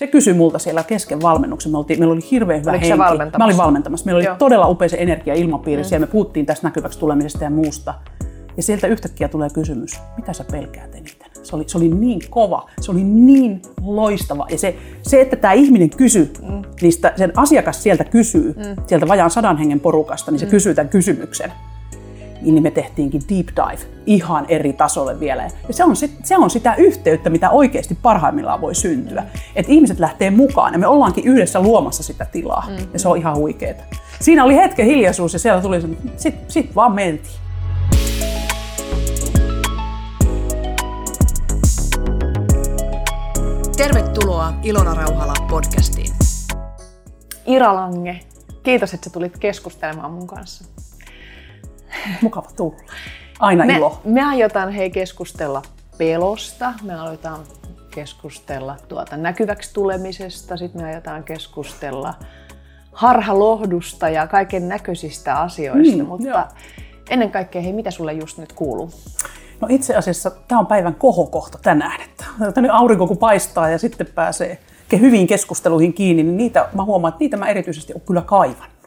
Se kysyi multa siellä kesken valmennuksen. Me oltiin, meillä oli hirveän hyvä Oliko henki. valmentamassa? Mä olin valmentamassa. Meillä oli Joo. todella upea se energia ilmapiiri. Mm. Siellä me puhuttiin tästä näkyväksi tulemisesta ja muusta. Ja sieltä yhtäkkiä tulee kysymys, mitä sä pelkäät eniten? Se oli, se oli niin kova, se oli niin loistava. Ja se, se että tämä ihminen kysyy, mm. niistä, sen asiakas sieltä kysyy, mm. sieltä vajaan sadan hengen porukasta, niin se mm. kysyy tämän kysymyksen niin me tehtiinkin deep dive ihan eri tasolle vielä. Ja se on, sit, se on sitä yhteyttä, mitä oikeasti parhaimmillaan voi syntyä. Että ihmiset lähtee mukaan ja me ollaankin yhdessä luomassa sitä tilaa. Mm. Ja se on ihan huikeeta. Siinä oli hetken hiljaisuus ja siellä tuli se, sit, sit vaan mentiin. Tervetuloa Ilona Rauhala podcastiin. Ira Lange, kiitos, että sä tulit keskustelemaan mun kanssa. Mukava tulla. Aina Me, ilo. me aiotaan hei keskustella pelosta, me aloitetaan keskustella tuota näkyväksi tulemisesta, sitten me aiotaan keskustella harhalohdusta ja kaiken näköisistä asioista, Mm, mutta joo. ennen kaikkea, hei, mitä sulle just nyt kuuluu? No itse asiassa tämä on päivän kohokohta tänään. Että tänne aurinko kun paistaa ja sitten pääsee hyviin keskusteluihin kiinni, niin niitä mä huomaan, että niitä mä erityisesti olen kyllä kaivannut.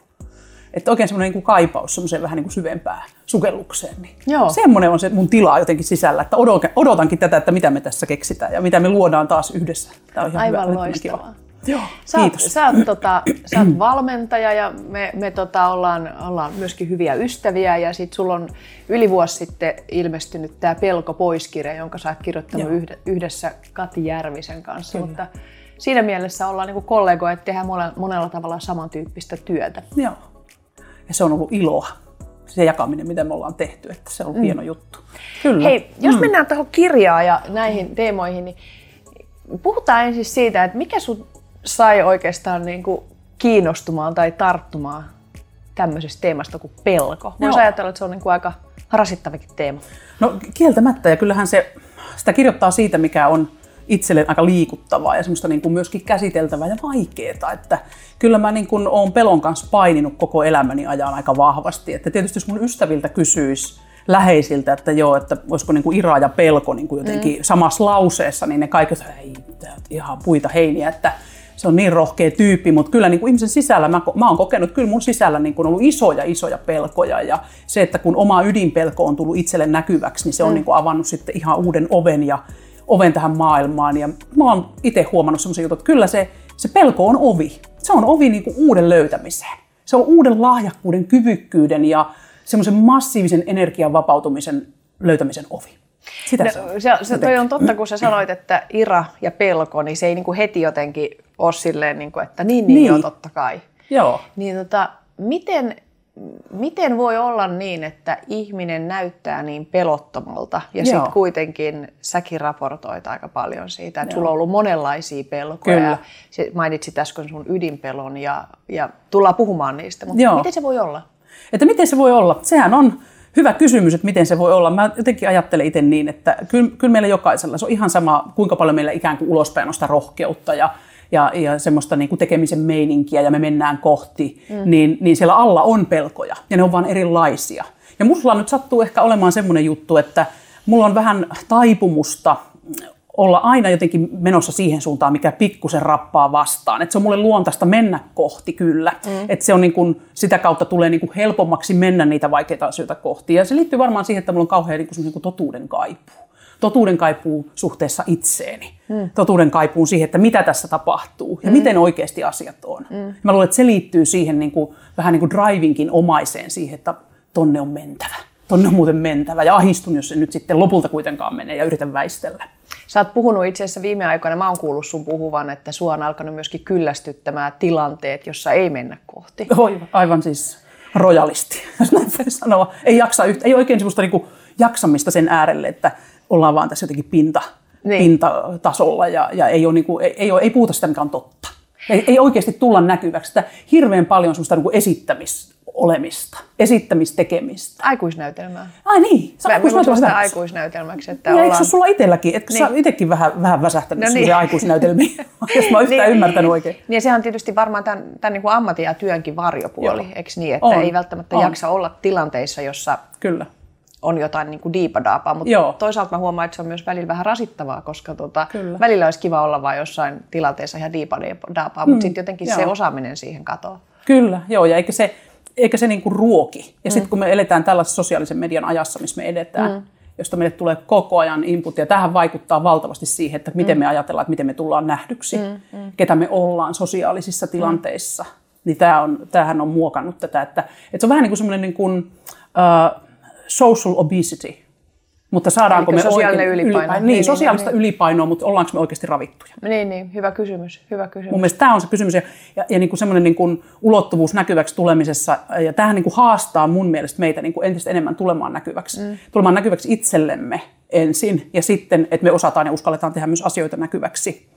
Että oikein semmoinen niin kaipaus semmoiseen vähän niin kuin syvempään sukellukseen. Niin Joo. Semmoinen on se mun tila jotenkin sisällä, että odotan- odotankin tätä, että mitä me tässä keksitään ja mitä me luodaan taas yhdessä. Tämä on ihan hyvä, Aivan kiva. loistavaa. Joo, Sä oot, kiitos. sä, oot, tota, sä oot valmentaja ja me, me tota, ollaan, ollaan myöskin hyviä ystäviä ja sit sulla on yli vuosi sitten ilmestynyt tämä Pelko poiskirja, jonka sä oot kirjoittanut Joo. yhde- yhdessä Kati Järvisen kanssa, Kyllä. mutta siinä mielessä ollaan niinku kollegoja, että tehdään monella, monella tavalla samantyyppistä työtä. Joo. Ja se on ollut iloa, se jakaminen, mitä me ollaan tehty, että se on ollut hieno juttu. Kyllä. Hei, jos mennään tuohon kirjaan ja näihin teemoihin, niin puhutaan ensin siitä, että mikä sun sai oikeastaan niin kuin kiinnostumaan tai tarttumaan tämmöisestä teemasta kuin pelko. Voisi ajatella, että se on niin kuin aika rasittavakin teema. No kieltämättä, ja kyllähän se, sitä kirjoittaa siitä, mikä on itselle aika liikuttavaa ja semmoista niin kuin myöskin käsiteltävää ja vaikeaa. Että kyllä mä niin kuin olen pelon kanssa paininut koko elämäni ajan aika vahvasti. Että tietysti jos mun ystäviltä kysyisi läheisiltä, että joo, että voisiko niin kuin Ira ja pelko niin kuin jotenkin mm. samassa lauseessa, niin ne kaikki, että ei, on ihan puita heiniä, että se on niin rohkea tyyppi, mutta kyllä niin kuin ihmisen sisällä, mä, mä oon kokenut, kyllä mun sisällä niin kuin ollut isoja, isoja pelkoja ja se, että kun oma ydinpelko on tullut itselle näkyväksi, niin se on mm. niin kuin avannut sitten ihan uuden oven ja oven tähän maailmaan ja mä oon itse huomannut semmoisen jutun, että kyllä se, se pelko on ovi. Se on ovi niin kuin uuden löytämiseen. Se on uuden lahjakkuuden, kyvykkyyden ja semmoisen massiivisen energian vapautumisen löytämisen ovi. Sitä se on. No, se, se toi on totta, kun sä sanoit, että Ira ja pelko, niin se ei niin kuin heti jotenkin ole silleen, niin kuin, että niin, niin, Niin. joo, totta kai. Joo. Niin tota, miten, miten voi olla niin, että ihminen näyttää niin pelottomalta ja sitten kuitenkin säkin raportoit aika paljon siitä, että Joo. sulla on ollut monenlaisia pelkoja. Kyllä. Ja se- mainitsit äsken sun ydinpelon ja, ja tullaan puhumaan niistä, mutta Joo. miten se voi olla? Että miten se voi olla? Sehän on hyvä kysymys, että miten se voi olla. Mä jotenkin ajattelen itse niin, että kyllä, kyllä meillä jokaisella, se on ihan sama, kuinka paljon meillä ikään kuin ulospäin on sitä rohkeutta ja, ja, ja semmoista niin kuin tekemisen meininkiä ja me mennään kohti, mm. niin, niin siellä alla on pelkoja ja ne on vaan erilaisia. Ja mulla nyt sattuu ehkä olemaan semmoinen juttu, että mulla on vähän taipumusta olla aina jotenkin menossa siihen suuntaan, mikä pikkusen rappaa vastaan. Et se on mulle luontaista mennä kohti kyllä. Mm. Et se on niin kun, sitä kautta tulee niin kun helpommaksi mennä niitä vaikeita asioita kohti. Ja se liittyy varmaan siihen, että mulla on kauhean niin kun, niin kuin totuuden kaipuu. Totuuden kaipuu suhteessa itseeni. Mm. Totuuden kaipuun siihen, että mitä tässä tapahtuu ja mm. miten oikeasti asiat on. Mm. Mä luulen, että se liittyy siihen niin kuin, vähän niin kuin drivinkin omaiseen siihen, että tonne on mentävä. Tonne on muuten mentävä ja ahistun, jos se nyt sitten lopulta kuitenkaan menee ja yritän väistellä. Sä oot puhunut itse asiassa viime aikoina, mä oon kuullut sun puhuvan, että sua on alkanut myöskin kyllästyttämään tilanteet, jossa ei mennä kohti. Oi, aivan siis rojalisti, jos näin voi sanoa. Ei, jaksa yhtä, ei oikein sellaista niinku jaksamista sen äärelle, että ollaan vaan tässä jotenkin pinta, Niin. niin. pintatasolla ja, ja ei, ole niinku, ei, ei, ole, ei puhuta sitä, mikä on totta. Ei, ei oikeasti tulla näkyväksi. Sitä hirveän paljon sellaista niinku esittämisolemista, esittämistekemistä. Aikuisnäytelmää. Ai niin, kutsun aikuisnäytelmä sitä aikuisnäytelmäksi, että Ja eikö ollaan... se sulla itselläkin? Etkö niin. sä Niin. itsekin vähän, vähän väsähtänyt No niin. niin. aikuisnäytelmiin, jos mä oon yhtään ymmärtänyt oikein? Niin ja sehän on tietysti varmaan tämän, tämän niin kuin ammatin ja työnkin varjopuoli, Joo. eikö niin? Että On, ei välttämättä on. jaksa olla tilanteissa, jossa Kyllä. On jotain niin kuin diipadaapaa, mutta Joo. toisaalta mä huomaan, että se on myös välillä vähän rasittavaa, koska tota, Kyllä. välillä olisi kiva olla vain jossain tilanteessa ihan diipadaapaa, mutta sitten jotenkin se Mm, joo. osaaminen siihen katoaa. Kyllä, joo, ja eikä se, eikä se niinku ruoki. Ja sitten kun me eletään tällaisessa sosiaalisen median ajassa, missä me edetään, mm. josta meille tulee koko ajan input, ja tähän vaikuttaa valtavasti siihen, että miten mm. me ajatellaan, että miten me tullaan nähdyksi, mm. Mm. ketä me ollaan sosiaalisissa tilanteissa. Mm. Niin tämä on, tämähän on muokannut tätä, että, että se on vähän niin kuin semmoinen niin kuin, social obesity. Mutta saadaanko Elikkä me oikein, ylipaino. Ylipaino, Niin, niin, niin, sosiaalista niin. ylipainoa, mutta ollaanko me oikeasti ravittuja? Niin, niin, hyvä kysymys, hyvä kysymys. Mun mielestä tämä on se kysymys ja, ja, ja niin kuin semmoinen niin kuin ulottuvuus näkyväksi tulemisessa. Ja tämähän niin kuin haastaa mun mielestä meitä niin kuin entistä enemmän tulemaan näkyväksi. Mm. Tulemaan näkyväksi itsellemme ensin ja sitten, että me osataan ja uskalletaan tehdä myös asioita näkyväksi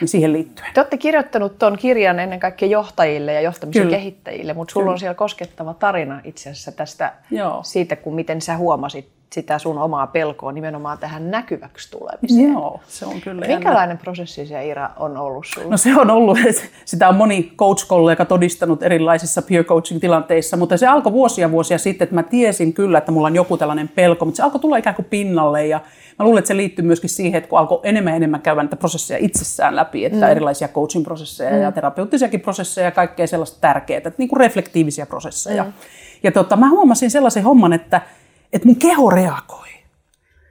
niin siihen liittyen. Te olette kirjoittanut tuon kirjan ennen kaikkea johtajille ja johtamisen Kyllä. kehittäjille, mutta sulla Kyllä. on siellä koskettava tarina itse asiassa tästä Joo. siitä, kun miten sä huomasit sitä sun omaa pelkoa nimenomaan tähän näkyväksi tulemiseen. Joo, se on kyllä jännä. Minkälainen prosessi se Ira on ollut sulla? No se on ollut, sitä on moni coach-kollega todistanut erilaisissa peer coaching tilanteissa, mutta se alkoi vuosia vuosia sitten, että mä tiesin kyllä, että mulla on joku tällainen pelko, mutta se alkoi tulla ikään kuin pinnalle ja mä luulen, että se liittyy myöskin siihen, että kun alkoi enemmän ja enemmän käydä näitä prosesseja itsessään läpi, että mm. erilaisia coaching-prosesseja mm. ja terapeuttisiakin prosesseja ja kaikkea sellaista tärkeää, että niin kuin reflektiivisiä prosesseja. Mm. Ja tota, mä huomasin sellaisen homman, että, että mun keho reagoi.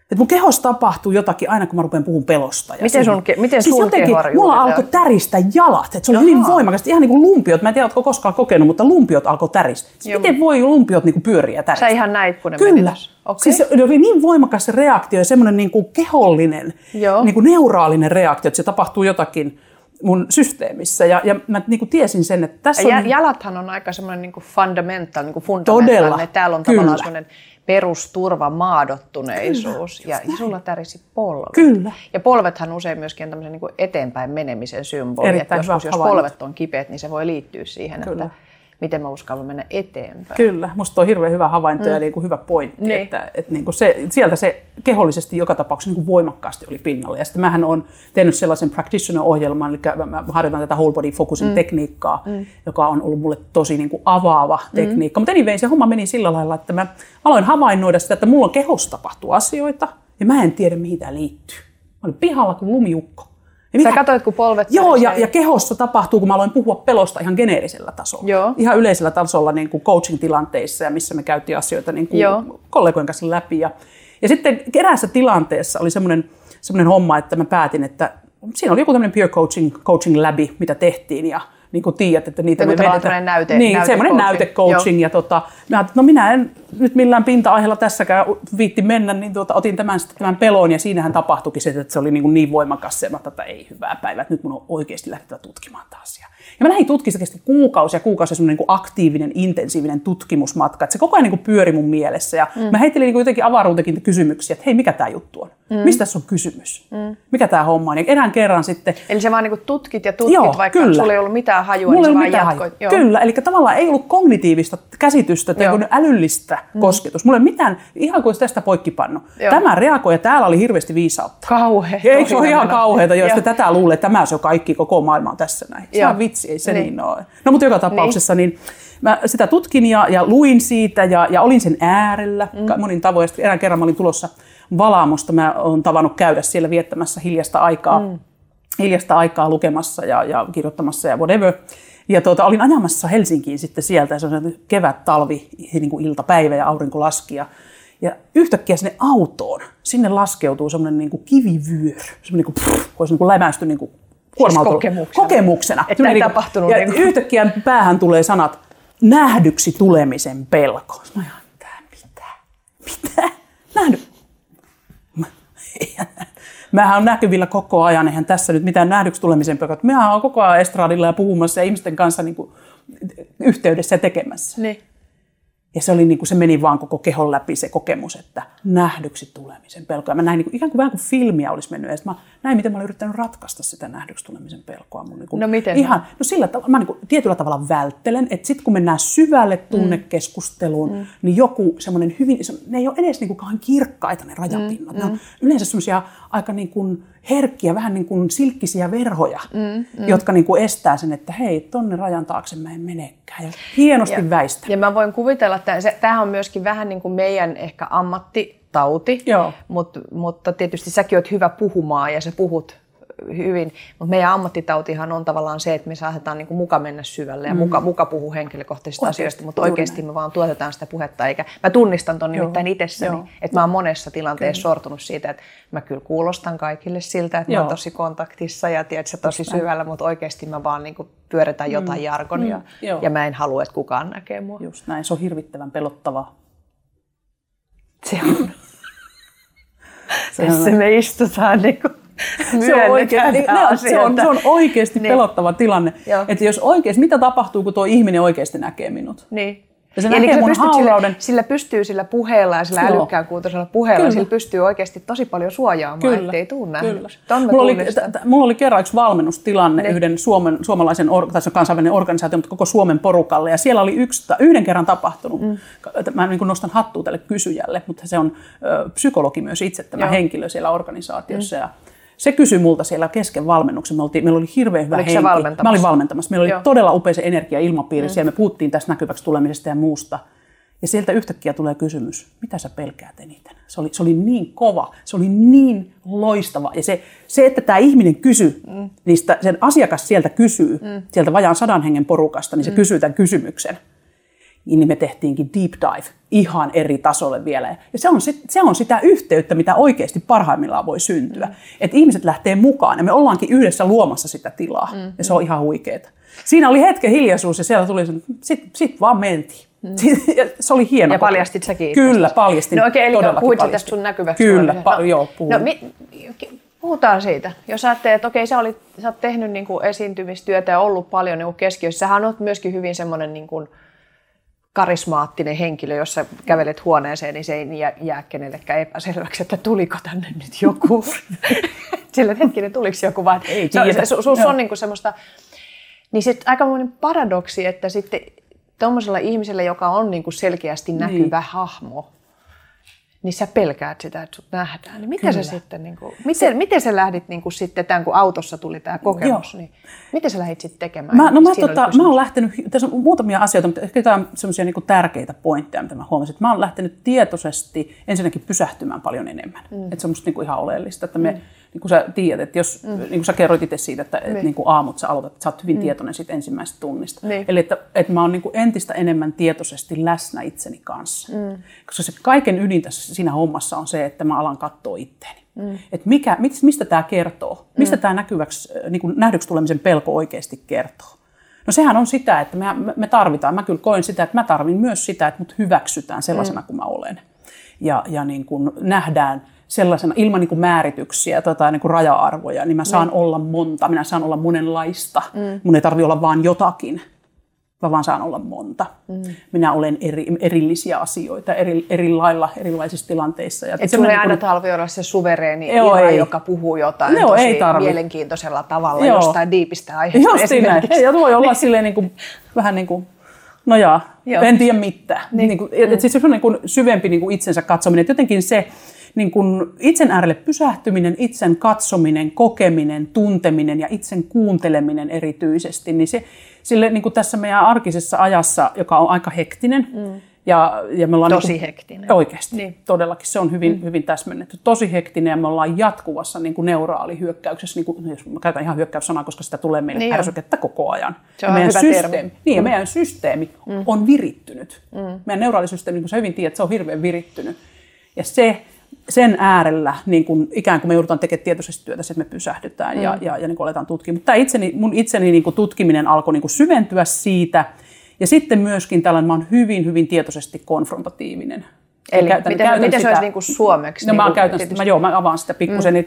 Että mun kehossa tapahtuu jotakin aina, kun mä rupean puhun pelosta. Ja Miten sun ke- miten siis sun jotenkin, keho mulla alkoi täristä jalat. Että se oli Jaha. hyvin voimakasta. Ihan niin kuin lumpiot. Mä en tiedä, oletko koskaan kokenut, mutta lumpiot alkoi täristä. Siis miten voi lumpiot niin kuin pyöriä täristä? Sä ihan näit, kun ne Kyllä. Okei. Siis se oli niin voimakas se reaktio ja semmoinen niin kuin kehollinen, Joo. niin kuin neuraalinen reaktio, että se tapahtuu jotakin mun systeemiissa. Ja, ja mä niin kuin tiesin sen, että tässä Ja on... jalathan on aika semmoinen niin fundamental, niin fundamental. Todella. että Täällä on Kyllä. tavallaan semmoinen perusturva, maadottuneisuus ja sulla tärisi polvet. Kyllä. Ja polvethan usein myöskin on tämmöisen niin kuin eteenpäin menemisen symboli. Että joskus, jos polvet on kipeät, niin se voi liittyä siihen, Kyllä. että miten mä uskallan mennä eteenpäin. Kyllä, musta on hirveän hyvä havainto mm. ja niin kuin hyvä pointti, Niin. että, että niin kuin se, sieltä se kehollisesti joka tapauksessa niin kuin voimakkaasti oli pinnalla. Ja sitten mähän olen tehnyt sellaisen practitioner-ohjelman, eli mä- harjoitan tätä whole body focusing mm. tekniikkaa, mm. joka on ollut mulle tosi niin kuin avaava tekniikka. Mutta anyway, se homma meni sillä lailla, että mä aloin havainnoida sitä, että mulla on kehossa tapahtuu asioita ja mä en tiedä mihin tämä liittyy. Mä olin pihalla kuin lumiukko. Ja Sä mitä- katsoit, kun polvet Joo, ja, ja kehossa tapahtuu, kun mä aloin puhua pelosta ihan geneerisellä tasolla. Joo. Ihan yleisellä tasolla niin kuin coaching-tilanteissa ja missä me käytiin asioita niin kuin Joo. kollegojen kanssa läpi. Ja, ja sitten eräässä tilanteessa oli semmoinen, semmoinen homma, että mä päätin, että siinä oli joku tämmöinen peer coaching, coaching läbi, mitä tehtiin ja niin kuin tiedät, että niitä Joku me vedetään. näyte- niin, semmoinen näytecoaching. Ja tota, mä no minä en nyt millään pinta-aiheella tässäkään viitti mennä, niin tuota, otin tämän, sitten tämän pelon ja siinähän tapahtuikin se, että se oli niin, kuin niin voimakas. Ajattelin, että ei hyvää päivää, että nyt mun on oikeasti lähdettävä tutkimaan tätä asiaa. Ja mä lähdin tutkimaan, se kesti kuukausia ja kuukausia semmoinen niin aktiivinen, intensiivinen tutkimusmatka. Että se koko ajan niin kuin pyöri mun mielessä. Ja mm. mä heittelin niin kuin jotenkin avaruutenkin niitä kysymyksiä, että hei, mikä tämä juttu on? Mm. Mistä tässä on kysymys? Mm. Mikä tämä homma on? Ja erään kerran sitten Eli se vaan niin kuin tutkit ja tutkit, Joo, vaikka kyllä. sulla ei ollut mitään hajua, Mulla niin sä vaan mitään jatkoit. hajua. Kyllä, eli tavallaan ei ollut kognitiivista käsitystä tai Joo. niin älyllistä mm. kosketusta. Mulla ei mitään, ihan kuin tästä poikkipannu. Joo. Tämä reagoi ja täällä oli hirveästi viisautta. Kauhea. Ja eikö se ole ihan tosi kauheata, jos Joo. te tätä luulee, että tämä se on kaikki, koko maailma on tässä näin. Se Joo. on vitsi, ei se niin, Niin. ole. No mutta joka tapauksessa niin. mä sitä tutkin ja, ja luin siitä ja, ja olin sen äärellä mm. monin tavoin. Erään kerran mä olin tulossa Valaamosta, mä olen tavannut käydä siellä viettämässä hiljasta aikaa, mm. hiljasta aikaa lukemassa ja, ja kirjoittamassa ja whatever. Ja tuota, olin ajamassa Helsinkiin sitten sieltä, ja se on kevät, talvi, niin kuin iltapäivä ja aurinko laski. Ja, ja yhtäkkiä sinne autoon, sinne laskeutuu semmoinen niin kuin kivivyör, semmoinen niin kuin, pff, olisi niin kuin lämästy niin kuin kuorma-autolla. kokemuksena. kokemuksena. Että ei niin kuin- tapahtunut Ja niin kuin- yhtäkkiä päähän tulee sanat, nähdyksi tulemisen pelko. Mä mitä, mitä, nähdy. Mä- Mähän on näkyvillä koko ajan, eihän tässä nyt mitään nähdyksi tulemisen pelkoa. Mehän on koko ajan estradilla ja puhumassa ja ihmisten kanssa niin kuin yhteydessä ja tekemässä. Niin. Ja se, oli niin kuin, se meni vaan koko kehon läpi se kokemus, että nähdyksi tulemisen pelkoa. Mä näin niin kuin, ikään kuin vähän kuin filmiä olisi mennyt. Ja sit mä näin, miten mä olin yrittänyt ratkaista sitä nähdyksi tulemisen pelkoa. Mun, niin kuin, No miten? Ihan, no sillä tavalla, mä niin kuin, tietyllä tavalla välttelen, että sitten kun mennään syvälle tunnekeskusteluun, mm. niin joku semmoinen hyvin, se, ne ei ole edes niin kuin kauhean kirkkaita ne rajapinnat. Mm. Ne on yleensä semmoisia aika niin kuin herkkiä, vähän niin kuin silkkisiä verhoja, mm, mm. jotka niin kuin estää sen, että hei, tonne rajan taakse mä en menekään. Ja hienosti ja, väistä. Ja mä voin kuvitella, että se, tämähän on myöskin vähän niin kuin meidän ehkä ammattitauti, Joo. Mut, mutta tietysti säkin oot hyvä puhumaan ja sä puhut hyvin, mutta meidän ammattitautihan on tavallaan se, että me saatetaan niin kuin muka mennä syvälle ja mm. muka, muka puhua henkilökohtaisista oikeasti, asioista, mutta oikeasti me vaan tuotetaan sitä puhetta. Eikä, mä tunnistan ton nimittäin itsessäni, Joo. että mä oon monessa tilanteessa kyllä. sortunut siitä, että mä kyllä kuulostan kaikille siltä, että Joo. mä oon tosi kontaktissa ja tiedätkö, tosi syvällä, mutta oikeasti mä vaan niin kuin pyöritän mm. jotain jargonia mm. ja mä en halua, että kukaan näkee mua. Just näin, se on hirvittävän pelottavaa. Se on. se on. Tässä me istutaan niin kuin se on, oikeasti, niin, se, on, se on oikeasti niin. pelottava tilanne. Joo. Että jos oikeasti, mitä tapahtuu, kun tuo ihminen oikeasti näkee minut? Niin. Ja se Eli näkee mun haurauden. Sillä, sillä pystyy sillä puheella ja sillä Joo. älykkään kuutoisella puheella, Kyllä. sillä pystyy oikeasti tosi paljon suojaamaan, Kyllä. ettei tule nähdyksi. Mulla oli, t- mulla oli kerran yksi valmennustilanne niin. yhden Suomen, suomalaisen, or, tai kansainvälinen organisaatio, mutta koko Suomen porukalle. Ja siellä oli yksi, yhden kerran tapahtunut. Mm. Mä niin nostan hattua tälle kysyjälle, mutta se on ö, psykologi myös itse tämä Joo. henkilö siellä organisaatiossa. Mm. Ja se kysyi multa siellä kesken valmennuksen. Me oltiin, meillä oli hirveän hyvä Oliko henki. Mä olin valmentamassa. Meillä oli Joo. todella upea se energia-ilmapiiri. Mm. Siellä me puhuttiin tästä näkyväksi tulemisesta ja muusta. Ja sieltä yhtäkkiä tulee kysymys, mitä sä pelkäät eniten? Se oli, se oli niin kova, se oli niin loistava. Ja se, se että tämä ihminen kysyy, mm. niistä, sen asiakas sieltä kysyy, mm. sieltä vajaan sadan hengen porukasta, niin se mm. kysyy tämän kysymyksen niin me tehtiinkin deep dive ihan eri tasolle vielä. Ja se on, sit, se on sitä yhteyttä, mitä oikeasti parhaimmillaan voi syntyä. Mm. Että ihmiset lähtee mukaan ja me ollaankin yhdessä luomassa sitä tilaa. Mm. Ja se on ihan huikeeta. Siinä oli hetken hiljaisuus ja siellä tuli, sitten sit vaan mentiin. Mm. se oli hieno. Ja paljastit säkin. Kyllä, paljastin. No okei, okay, eli puhuit tästä sun näkyväksi. Kyllä, pa- no, joo, puhuin. No, mi- puhutaan siitä. Jos ajattelee, että okei, sä, olit, sä oot tehnyt niin kuin esiintymistyötä ja ollut paljon niin kuin keskiössä. Sähän oot myöskin hyvin semmoinen niin kuin, karismaattinen henkilö, jos sä kävelet huoneeseen, niin se ei jää, jää kenellekään epäselväksi, että tuliko tänne nyt joku. Sillä hetkinen, tuliko joku, vaan ei tiedä. Se, su, su, on niin kuin semmoista, niin se aika monen paradoksi, että sitten tuommoisella ihmisellä, joka on niin kuin selkeästi näkyvä niin. hahmo, niin sä pelkäät sitä, että sut nähdään. Niin miten sä sitten, niin kuin, miten, se, miten sä lähdit niin kuin sitten, tämän, kun autossa tuli tämä kokemus, Joo. niin miten sä lähdit sitten tekemään? Mä, no mä, tota, mä oon lähtenyt, tässä on muutamia asioita, mutta ehkä jotain semmoisia niin tärkeitä pointteja, mitä mä huomasin. Että mä oon lähtenyt tietoisesti ensinnäkin pysähtymään paljon enemmän. Mm. Että se on musta niin kuin ihan oleellista, että me mm niin kuin sä tiedät, että jos, mm. niin kuin sä kerroit itse siitä, että niin. niin kuin aamut sä aloitat, että sä oot hyvin mm. tietoinen siitä ensimmäisestä tunnista. Niin. Eli että, että mä oon niin kuin entistä enemmän tietoisesti läsnä itseni kanssa. Mm. Koska se kaiken ydin tässä siinä hommassa on se, että mä alan katsoa itteeni. Mm. Että mikä, mistä tämä kertoo? Mistä mm. tämä näkyväksi, niin kuin nähdyksi tulemisen pelko oikeasti kertoo? No sehän on sitä, että me, me tarvitaan, mä kyllä koen sitä, että mä tarvin myös sitä, että mut hyväksytään sellaisena mm. kuin mä olen. Ja, ja niin kuin nähdään sellaisena ilman niin kuin määrityksiä tai niin kuin raja-arvoja, niin mä saan mm. olla monta, minä saan olla monenlaista. Mm. Mun ei tarvi olla vaan jotakin, mä vaan saan olla monta. Mm. Minä olen eri, erillisiä asioita eri, eri lailla erilaisissa tilanteissa. Ja Et sulla ei aina tarvi olla se suvereeni Joo, Ira, ei. joka puhuu jotain Joo, tosi ei mielenkiintoisella tavalla Joo. jostain diipistä aiheesta Just näin. Ja voi olla silleen niin kuin, vähän niin kuin no jaa, Joo. en tiedä mitään. Niin. Niin kuin, mm. et siis se on niin syvempi niin kuin itsensä katsominen. Et jotenkin se, niin kuin itsen äärelle pysähtyminen, itsen katsominen, kokeminen, tunteminen ja itsen kuunteleminen erityisesti, niin se, sille niin kuin tässä meidän arkisessa ajassa, joka on aika hektinen, mm. Ja, ja me ollaan Tosi niin kuin, hektinen. Oikeasti, niin. todellakin. Se on hyvin, mm. hyvin täsmennetty. Tosi hektinen ja me ollaan jatkuvassa niin kuin neuraalihyökkäyksessä, niin kuin, jos mä käytän ihan hyökkäyssanaa, koska sitä tulee meille niin ärsykettä koko ajan. Se on meidän hyvä systeemi, termi. Niin, ja mm. meidän systeemi mm. on virittynyt. Mm. Meidän neuraalisysteemi, niin kuin sä hyvin tiedät, se on hirveän virittynyt. Ja se, sen äärellä niin kun, ikään kuin me joudutaan tekemään tietoisesti työtä, että me pysähdytään mm. ja, ja, ja niin kuin aletaan tutkia. Mutta itseni, mun itseni niin kuin tutkiminen alkoi niin kuin syventyä siitä. Ja sitten myöskin tällainen, mä olen hyvin, hyvin tietoisesti konfrontatiivinen. Eli käytän, miten, käytän miten sitä, se olisi niin kuin suomeksi? No, niin mä, käytän sitä, mä, joo, mä avaan sitä pikkusen. Mm. Eli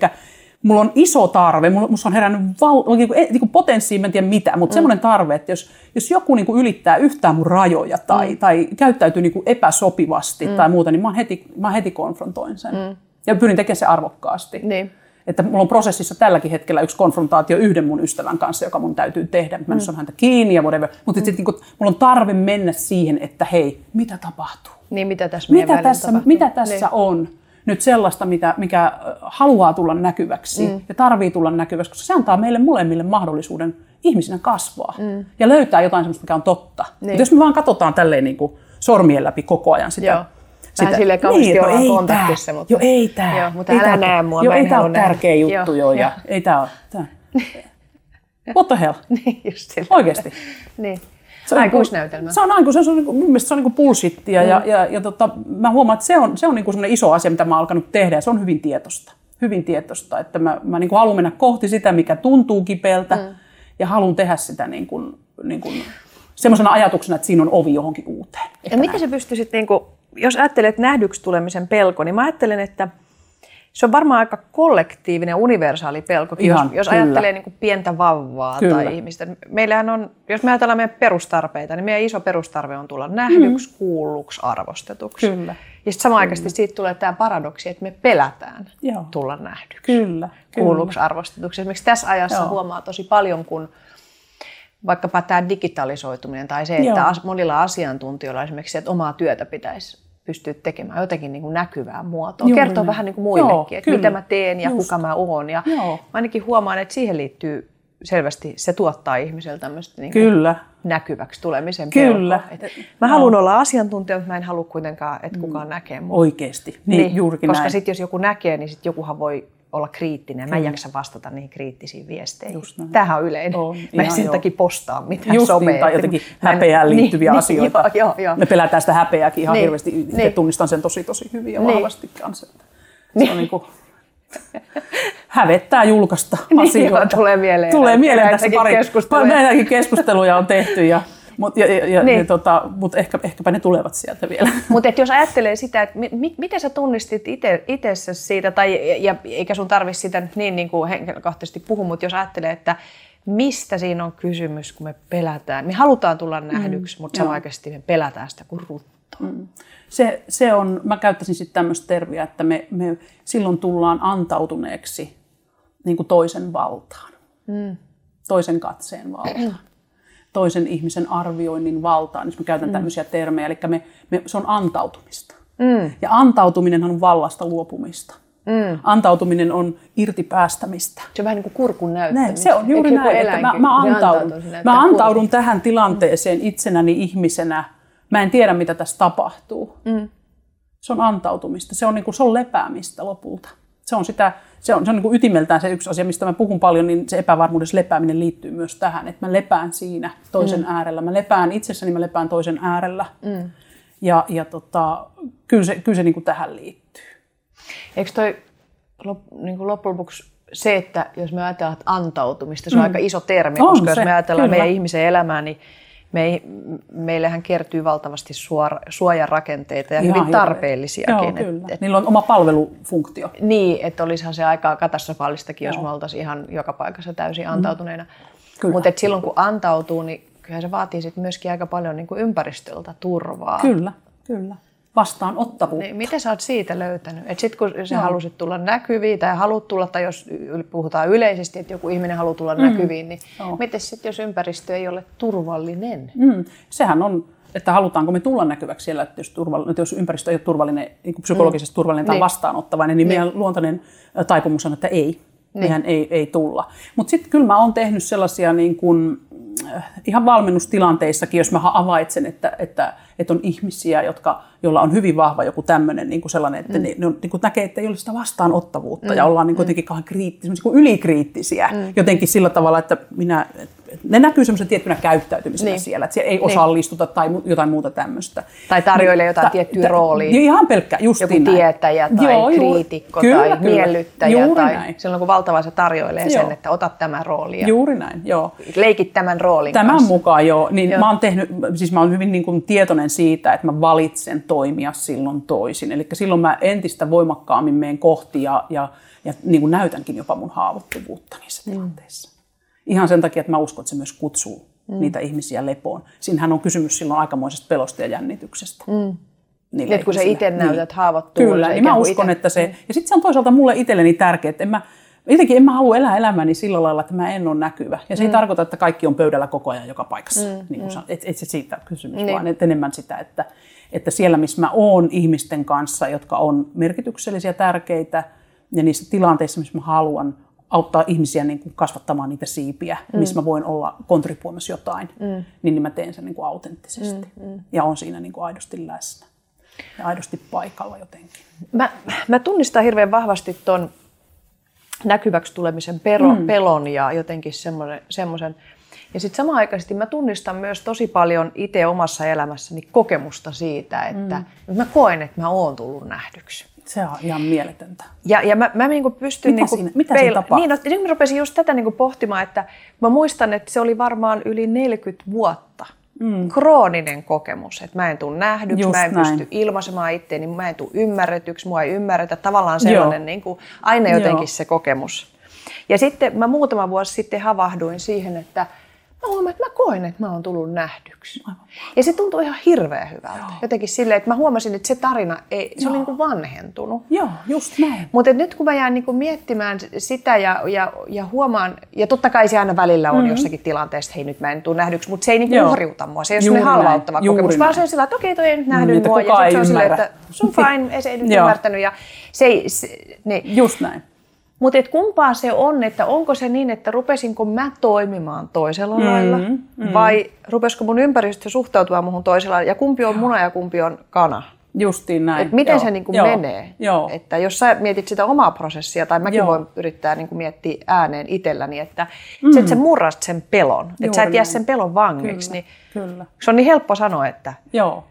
mulla on iso tarve, mulla, musta on herännyt val, niin kuin, niin kuin potenssiin, mä en tiedä mitä, mutta mm. semmoinen tarve, että jos, jos joku niin kuin ylittää yhtään mun rajoja tai, mm. tai käyttäytyy niin kuin epäsopivasti mm. tai muuta, niin mä, heti, mä heti konfrontoin sen. Mm. Ja pyrin tekemään se arvokkaasti. Niin. Että mulla on prosessissa tälläkin hetkellä yksi konfrontaatio yhden mun ystävän kanssa, joka mun täytyy tehdä. Mä mm. on häntä kiinni ja whatever. Mutta mm. sitten niin mulla on tarve mennä siihen, että hei, mitä tapahtuu? Niin, mitä tässä, mitä tässä, mitä tässä niin. on? Nyt sellaista, mitä, mikä haluaa tulla näkyväksi mm. ja tarvii tulla näkyväksi, koska se antaa meille molemmille mahdollisuuden ihmisinä kasvaa mm. ja löytää jotain sellaista, mikä on totta. Niin. Mutta jos me vaan katsotaan tälleen niin kuin sormien läpi koko ajan sitä, Joo. Vähän silleen kauheasti niin, ollaan kontaktissa. Mutta... Joo, ei tämä. Joo, mutta ei älä näe mua. Joo, ei tämä ole tärkeä juttu joo, jo. Ja ei tämä ole. Tää. What the hell? niin, just sillä. Oikeasti. niin. Se on aikuisnäytelmä. Se on aikuis, se on, niin kuin, mun mielestä se on niin bullshittia mm. ja, ja, ja tota, mä huomaan, että se on, se on niin kuin iso asia, mitä mä oon alkanut tehdä ja se on hyvin tietosta. Hyvin tietosta, että mä, mä niin kuin haluan mennä kohti sitä, mikä tuntuu kipeältä mm. ja haluan tehdä sitä niin kuin, niin kuin, semmoisena ajatuksena, että siinä on ovi johonkin uuteen. Ja miten sä pystyisit, niin kuin, jos ajattelet nähdyksi tulemisen pelko, niin mä ajattelen, että – se on varmaan aika kollektiivinen, universaali pelko, jos, jos ajattelee niin kuin pientä vauvaa kyllä. tai ihmistä. Meillähän on, jos me ajatellaan meidän perustarpeita, niin meidän iso perustarve on tulla nähdyksi, mm. kuulluksi, arvostetuksi. Kyllä. Ja sitten samanaikaisesti kyllä. siitä tulee tämä paradoksi, että me pelätään Joo. tulla nähdyksi, kyllä. kuulluksi, kyllä. arvostetuksi. Esimerkiksi tässä ajassa Joo. huomaa tosi paljon, kun vaikkapa tämä digitalisoituminen tai se, että Joo. monilla asiantuntijoilla esimerkiksi että omaa työtä pitäisi pystyä tekemään jotenkin niin kuin näkyvää muotoa. Juuri Kertoo vähän niin kuin muillekin, Joo, että kyllä. mitä mä teen ja Just. kuka mä oon. Ja Joo. mä ainakin huomaan, että siihen liittyy selvästi, se tuottaa ihmiselle tämmöistä niin kyllä. näkyväksi tulemisen Kyllä. mä haluan no. olla asiantuntija, mutta mä en halua kuitenkaan, että kukaan mm. näkee mua. Oikeasti, niin, niin juurikin Koska sitten jos joku näkee, niin sitten jokuhan voi olla kriittinen. Mä en jaksa vastata niihin kriittisiin viesteihin. Tämähän on yleinen. On, mä en sen takia postaa mitään Just somea. Niin, tai jotenkin häpeään niin, liittyviä niin, asioita. Joo, joo, joo. Me pelätään sitä häpeääkin ihan niin, hirveästi. Niin. Tunnistan sen tosi tosi hyvin ja niin. vahvasti kanssa. Niin. Se on niin kuin, hävettää julkaista asioita. Niin, tulee mieleen. Tulee mieleen tässä pari. Keskusteluja. keskusteluja on tehty ja mutta ja, ja, niin. ja, tota, mut ehkä, ehkäpä ne tulevat sieltä vielä. Mutta jos ajattelee sitä, että mi, miten sä tunnistit itsessä siitä, tai ja, eikä sun tarvitse sitä niin, niin kuin henkilökohtaisesti puhua, mutta jos ajattelee, että mistä siinä on kysymys, kun me pelätään. Me halutaan tulla mm, nähdyksi, mm, mutta samanaikaisesti me pelätään sitä kuin ruttoa. Mm. Se, se on, mä käyttäisin sitten tämmöistä terviä, että me, me silloin tullaan antautuneeksi niin kuin toisen valtaan, mm. toisen katseen valtaan toisen ihmisen arvioinnin valtaan, jos mä käytän mm. tämmöisiä termejä. Eli me, me, se on antautumista. Mm. Ja antautuminen on vallasta luopumista. Mm. Antautuminen on irtipäästämistä. Se on vähän niin kuin kurkun näyttämistä. se on juuri näin, että mä, mä antaudun, mä antaudun tähän tilanteeseen itsenäni ihmisenä. Mä en tiedä, mitä tässä tapahtuu. Mm. Se on antautumista. Se on, niin kuin, se on lepäämistä lopulta. Se on sitä se on, se on niin kuin ytimeltään se yksi asia, mistä mä puhun paljon, niin se epävarmuudessa lepääminen liittyy myös tähän, että mä lepään siinä toisen mm. äärellä. Mä lepään itsessäni, mä lepään toisen äärellä. Mm. Ja, ja tota, kyllä se, kyllä se niin kuin tähän liittyy. Eikö toi lop, niin kuin loppujen lopuksi se, että jos me ajatellaan antautumista, se on mm. aika iso termi, on koska se, jos me ajatellaan kyllä. meidän ihmisen elämää, niin me, meillähän kertyy valtavasti suora, suojarakenteita ja Ihan hyvin tarpeellisiakin. Joo, kyllä. Et, et, Niillä on oma palvelufunktio. Niin, että olisihan se aika katastrofaalistakin, jos me oltaisiin ihan joka paikassa täysin antautuneena. Mm. Mutta silloin kun antautuu, niin kyllä se vaatii sit myöskin aika paljon niin kuin ympäristöltä turvaa. Kyllä, kyllä vastaanottavuutta. Niin, miten sä oot siitä löytänyt? Että sitten kun sä no. halusit tulla näkyviin tai haluat tulla, tai jos puhutaan yleisesti, että joku ihminen haluaa tulla mm. näkyviin, niin no. miten sitten jos ympäristö ei ole turvallinen? Mm. Sehän on, että halutaanko me tulla näkyväksi siellä, että jos, turvallinen, jos ympäristö ei ole turvallinen, niin psykologisesti mm. turvallinen tai niin. vastaanottavainen, niin, niin meidän luontainen taipumus on, että ei. Niin. Mehän ei, ei tulla. Mutta sitten kyllä mä oon tehnyt sellaisia niin kuin, ihan valmennustilanteissakin, jos mä havaitsen, että, että, että on ihmisiä, jotka jolla on hyvin vahva joku tämmöinen niin kuin sellainen, että mm. ne, ne on, niin kuin näkee, että ei ole sitä vastaanottavuutta mm. ja ollaan niin kuin mm. jotenkin kauhean kriittisiä, niin ylikriittisiä mm. jotenkin sillä tavalla, että minä, ne näkyy semmoisen tiettynä käyttäytymisenä niin. siellä, että siellä ei niin. osallistuta tai jotain muuta tämmöistä. Tai tarjoilee jotain ta, tiettyä ta, roolia. Ihan pelkkä, just Joku näin. tietäjä tai Joo, kriitikko kyllä, tai kyllä. miellyttäjä. Juuri tai näin. Silloin kun valtava se tarjoilee joo. sen, että otat tämän roolin. Ja Juuri näin, joo. Leikit tämän roolin Tämän kanssa. mukaan joo. Niin joo. Mä oon tehnyt, siis mä oon hyvin niin kuin tietoinen siitä, että mä valitsen toimia silloin toisin. Eli silloin mä entistä voimakkaammin menen kohti ja, ja, ja niin kuin näytänkin jopa mun haavoittuvuutta niissä mm. tilanteissa. Ihan sen takia, että mä uskon, että se myös kutsuu mm. niitä ihmisiä lepoon. Siinähän on kysymys silloin aikamoisesta pelosta ja jännityksestä. Mm. kun sä itse näytät niin. haavoittuvuutta. Kyllä, niin mä uskon, ite. että se... Ja sitten se on toisaalta mulle itselleni tärkeää, että en mä, jotenkin en mä halua elää elämäni sillä lailla, että mä en ole näkyvä. Ja se mm. ei tarkoita, että kaikki on pöydällä koko ajan joka paikassa. Mm, niin kuin mm. et, et se siitä kysymys, niin. vaan et enemmän sitä, että, että siellä missä mä oon ihmisten kanssa, jotka on merkityksellisiä, tärkeitä, ja niissä tilanteissa, missä mä haluan auttaa ihmisiä niin kuin kasvattamaan niitä siipiä, mm. missä mä voin olla kontribuoimassa jotain, mm. niin, niin mä teen sen niin kuin autenttisesti. Mm, mm. Ja on siinä niin kuin aidosti läsnä ja aidosti paikalla jotenkin. Mä, mä tunnistan hirveän vahvasti ton näkyväksi tulemisen pero, mm. pelon ja jotenkin semmoisen. Ja sitten samanaikaisesti mä tunnistan myös tosi paljon itse omassa elämässäni kokemusta siitä, että mm. mä koen, että mä oon tullut nähdyksi. Se on ihan mieletöntä. Ja, ja mä, mä niin pystyn... Mitä, niin siinä, mitä peil- tapahtuu? Niin, no, nyt mä rupesin just tätä niin pohtimaan, että mä muistan, että se oli varmaan yli 40 vuotta mm. krooninen kokemus, että mä en tule nähdyksi, just mä en näin. pysty ilmaisemaan itseäni, mä en tule ymmärretyksi, mua ei ymmärretä. Tavallaan sellainen niin kuin, aina jotenkin Joo. se kokemus. Ja sitten mä muutama vuosi sitten havahduin siihen, että mä huomaan, että mä koen, että mä oon tullut nähdyksi. Ja se tuntui ihan hirveän hyvältä. Joo. Jotenkin silleen, että mä huomasin, että se tarina, ei, se Joo. oli niin kuin vanhentunut. Joo, just näin. Mutta nyt kun mä jään niin kuin miettimään sitä ja, ja, ja huomaan, ja totta kai se aina välillä on mm-hmm. jossakin tilanteessa, että hei nyt mä en tule nähdyksi, mutta se ei niin kuin uhriuta mua. Se ei ole halvauttava Juuri kokemus, näin. vaan se on sillä, että okei, toi ei nyt nähdy mm, mua. Ja sitten se on silleen, että sun fine, ei se ei nyt ymmärtänyt. Ja se ei, se, niin. Just näin. Mutta et kumpaa se on, että onko se niin, että rupesinko mä toimimaan toisella mm, lailla mm. vai rupesiko mun ympäristö suhtautua muuhun toisella lailla ja kumpi on muna ja kumpi on kana? Justiin näin. Et miten Joo. se niin kuin Joo. menee? Joo. Että jos sä mietit sitä omaa prosessia, tai mäkin Joo. voin yrittää niin kuin miettiä ääneen itselläni, että mm. et sä murrast sen pelon, että sä et jää sen pelon vangiksi, Kyllä. niin Kyllä. se on niin helppo sanoa, että Joo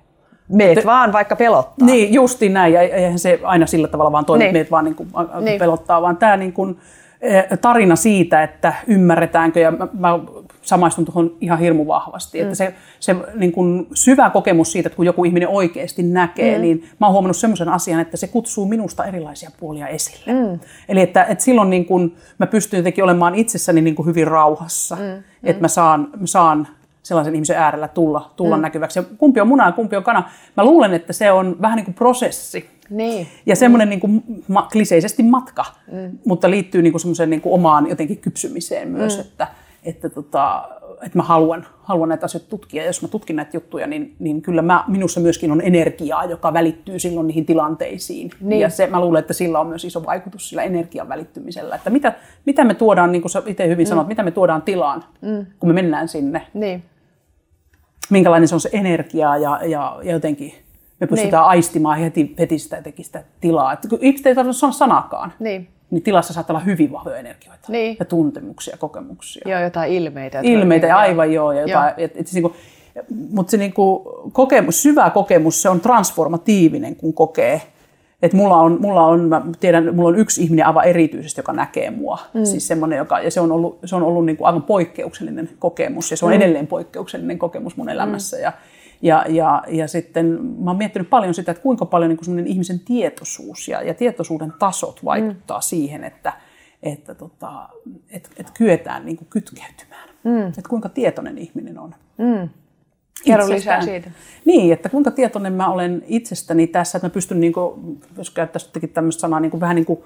meet Te, vaan vaikka pelottaa. Niin, justiin näin. Ja eihän se aina sillä tavalla vaan toimi, niin. meet vaan niin kuin, niin. pelottaa, vaan tämä niin kuin, eh, tarina siitä, että ymmärretäänkö, ja mä, mä samaistun tuohon ihan hirmu vahvasti, mm. että se, se niin kuin syvä kokemus siitä, että kun joku ihminen oikeasti näkee, mm. niin mä oon huomannut semmoisen asian, että se kutsuu minusta erilaisia puolia esille. Mm. Eli että, että silloin niin kuin mä pystyn jotenkin olemaan itsessäni niin kuin hyvin rauhassa, mm. että mä saan, mä saan sellaisen ihmisen äärellä tulla, tulla mm. näkyväksi. Ja kumpi on muna ja kumpi on kana. Mä luulen, että se on vähän niin kuin prosessi. Niin. Ja semmoinen mm. niin kuin ma- kliseisesti matka, mm. mutta liittyy niin kuin semmoiseen niin kuin omaan jotenkin kypsymiseen myös, mm. että, että, tota, että mä haluan, haluan näitä asioita tutkia. Ja jos mä tutkin näitä juttuja, niin, niin kyllä mä, minussa myöskin on energiaa, joka välittyy silloin niihin tilanteisiin. Niin. Ja se, mä luulen, että sillä on myös iso vaikutus sillä energian välittymisellä. Että mitä, mitä me tuodaan, niin kuin sä itse hyvin mm. sanoit, mitä me tuodaan tilaan, mm. kun me mennään sinne. Niin minkälainen se on se energia ja, ja, ja jotenkin me pystytään niin. aistimaan heti, heti sitä, sitä tilaa. Että kun ihmiset ei tarvitse sanoa sanakaan, niin. niin tilassa saattaa olla hyvin vahvoja energioita niin. ja tuntemuksia, kokemuksia. Joo, jotain ilmeitä. Ilmeitä, ja aivan joo. Ja jotain, joo. Et, et, et, niin kuin, mutta se niin kuin, kokemus, syvä kokemus, se on transformatiivinen, kun kokee että mulla on, mulla on, mä tiedän, mulla on yksi ihminen aivan erityisesti, joka näkee mua. Mm. Siis semmoinen, joka, ja se on ollut, se on ollut niin kuin aivan poikkeuksellinen kokemus, ja se on mm. edelleen poikkeuksellinen kokemus mun elämässä. Mm. Ja, ja, ja, ja sitten mä oon miettinyt paljon sitä, että kuinka paljon niin kuin ihmisen tietoisuus ja, ja tietoisuuden tasot vaikuttaa mm. siihen, että, että, tota, että, että kyetään niin kuin kytkeytymään. Mm. Että kuinka tietoinen ihminen on. Mm. Kerro lisää siitä. Niin, että kuinka tietoinen mä olen itsestäni tässä, että mä pystyn, niin kuin, jos käyttäisi tämmöistä sanaa, niin kuin, vähän niin kuin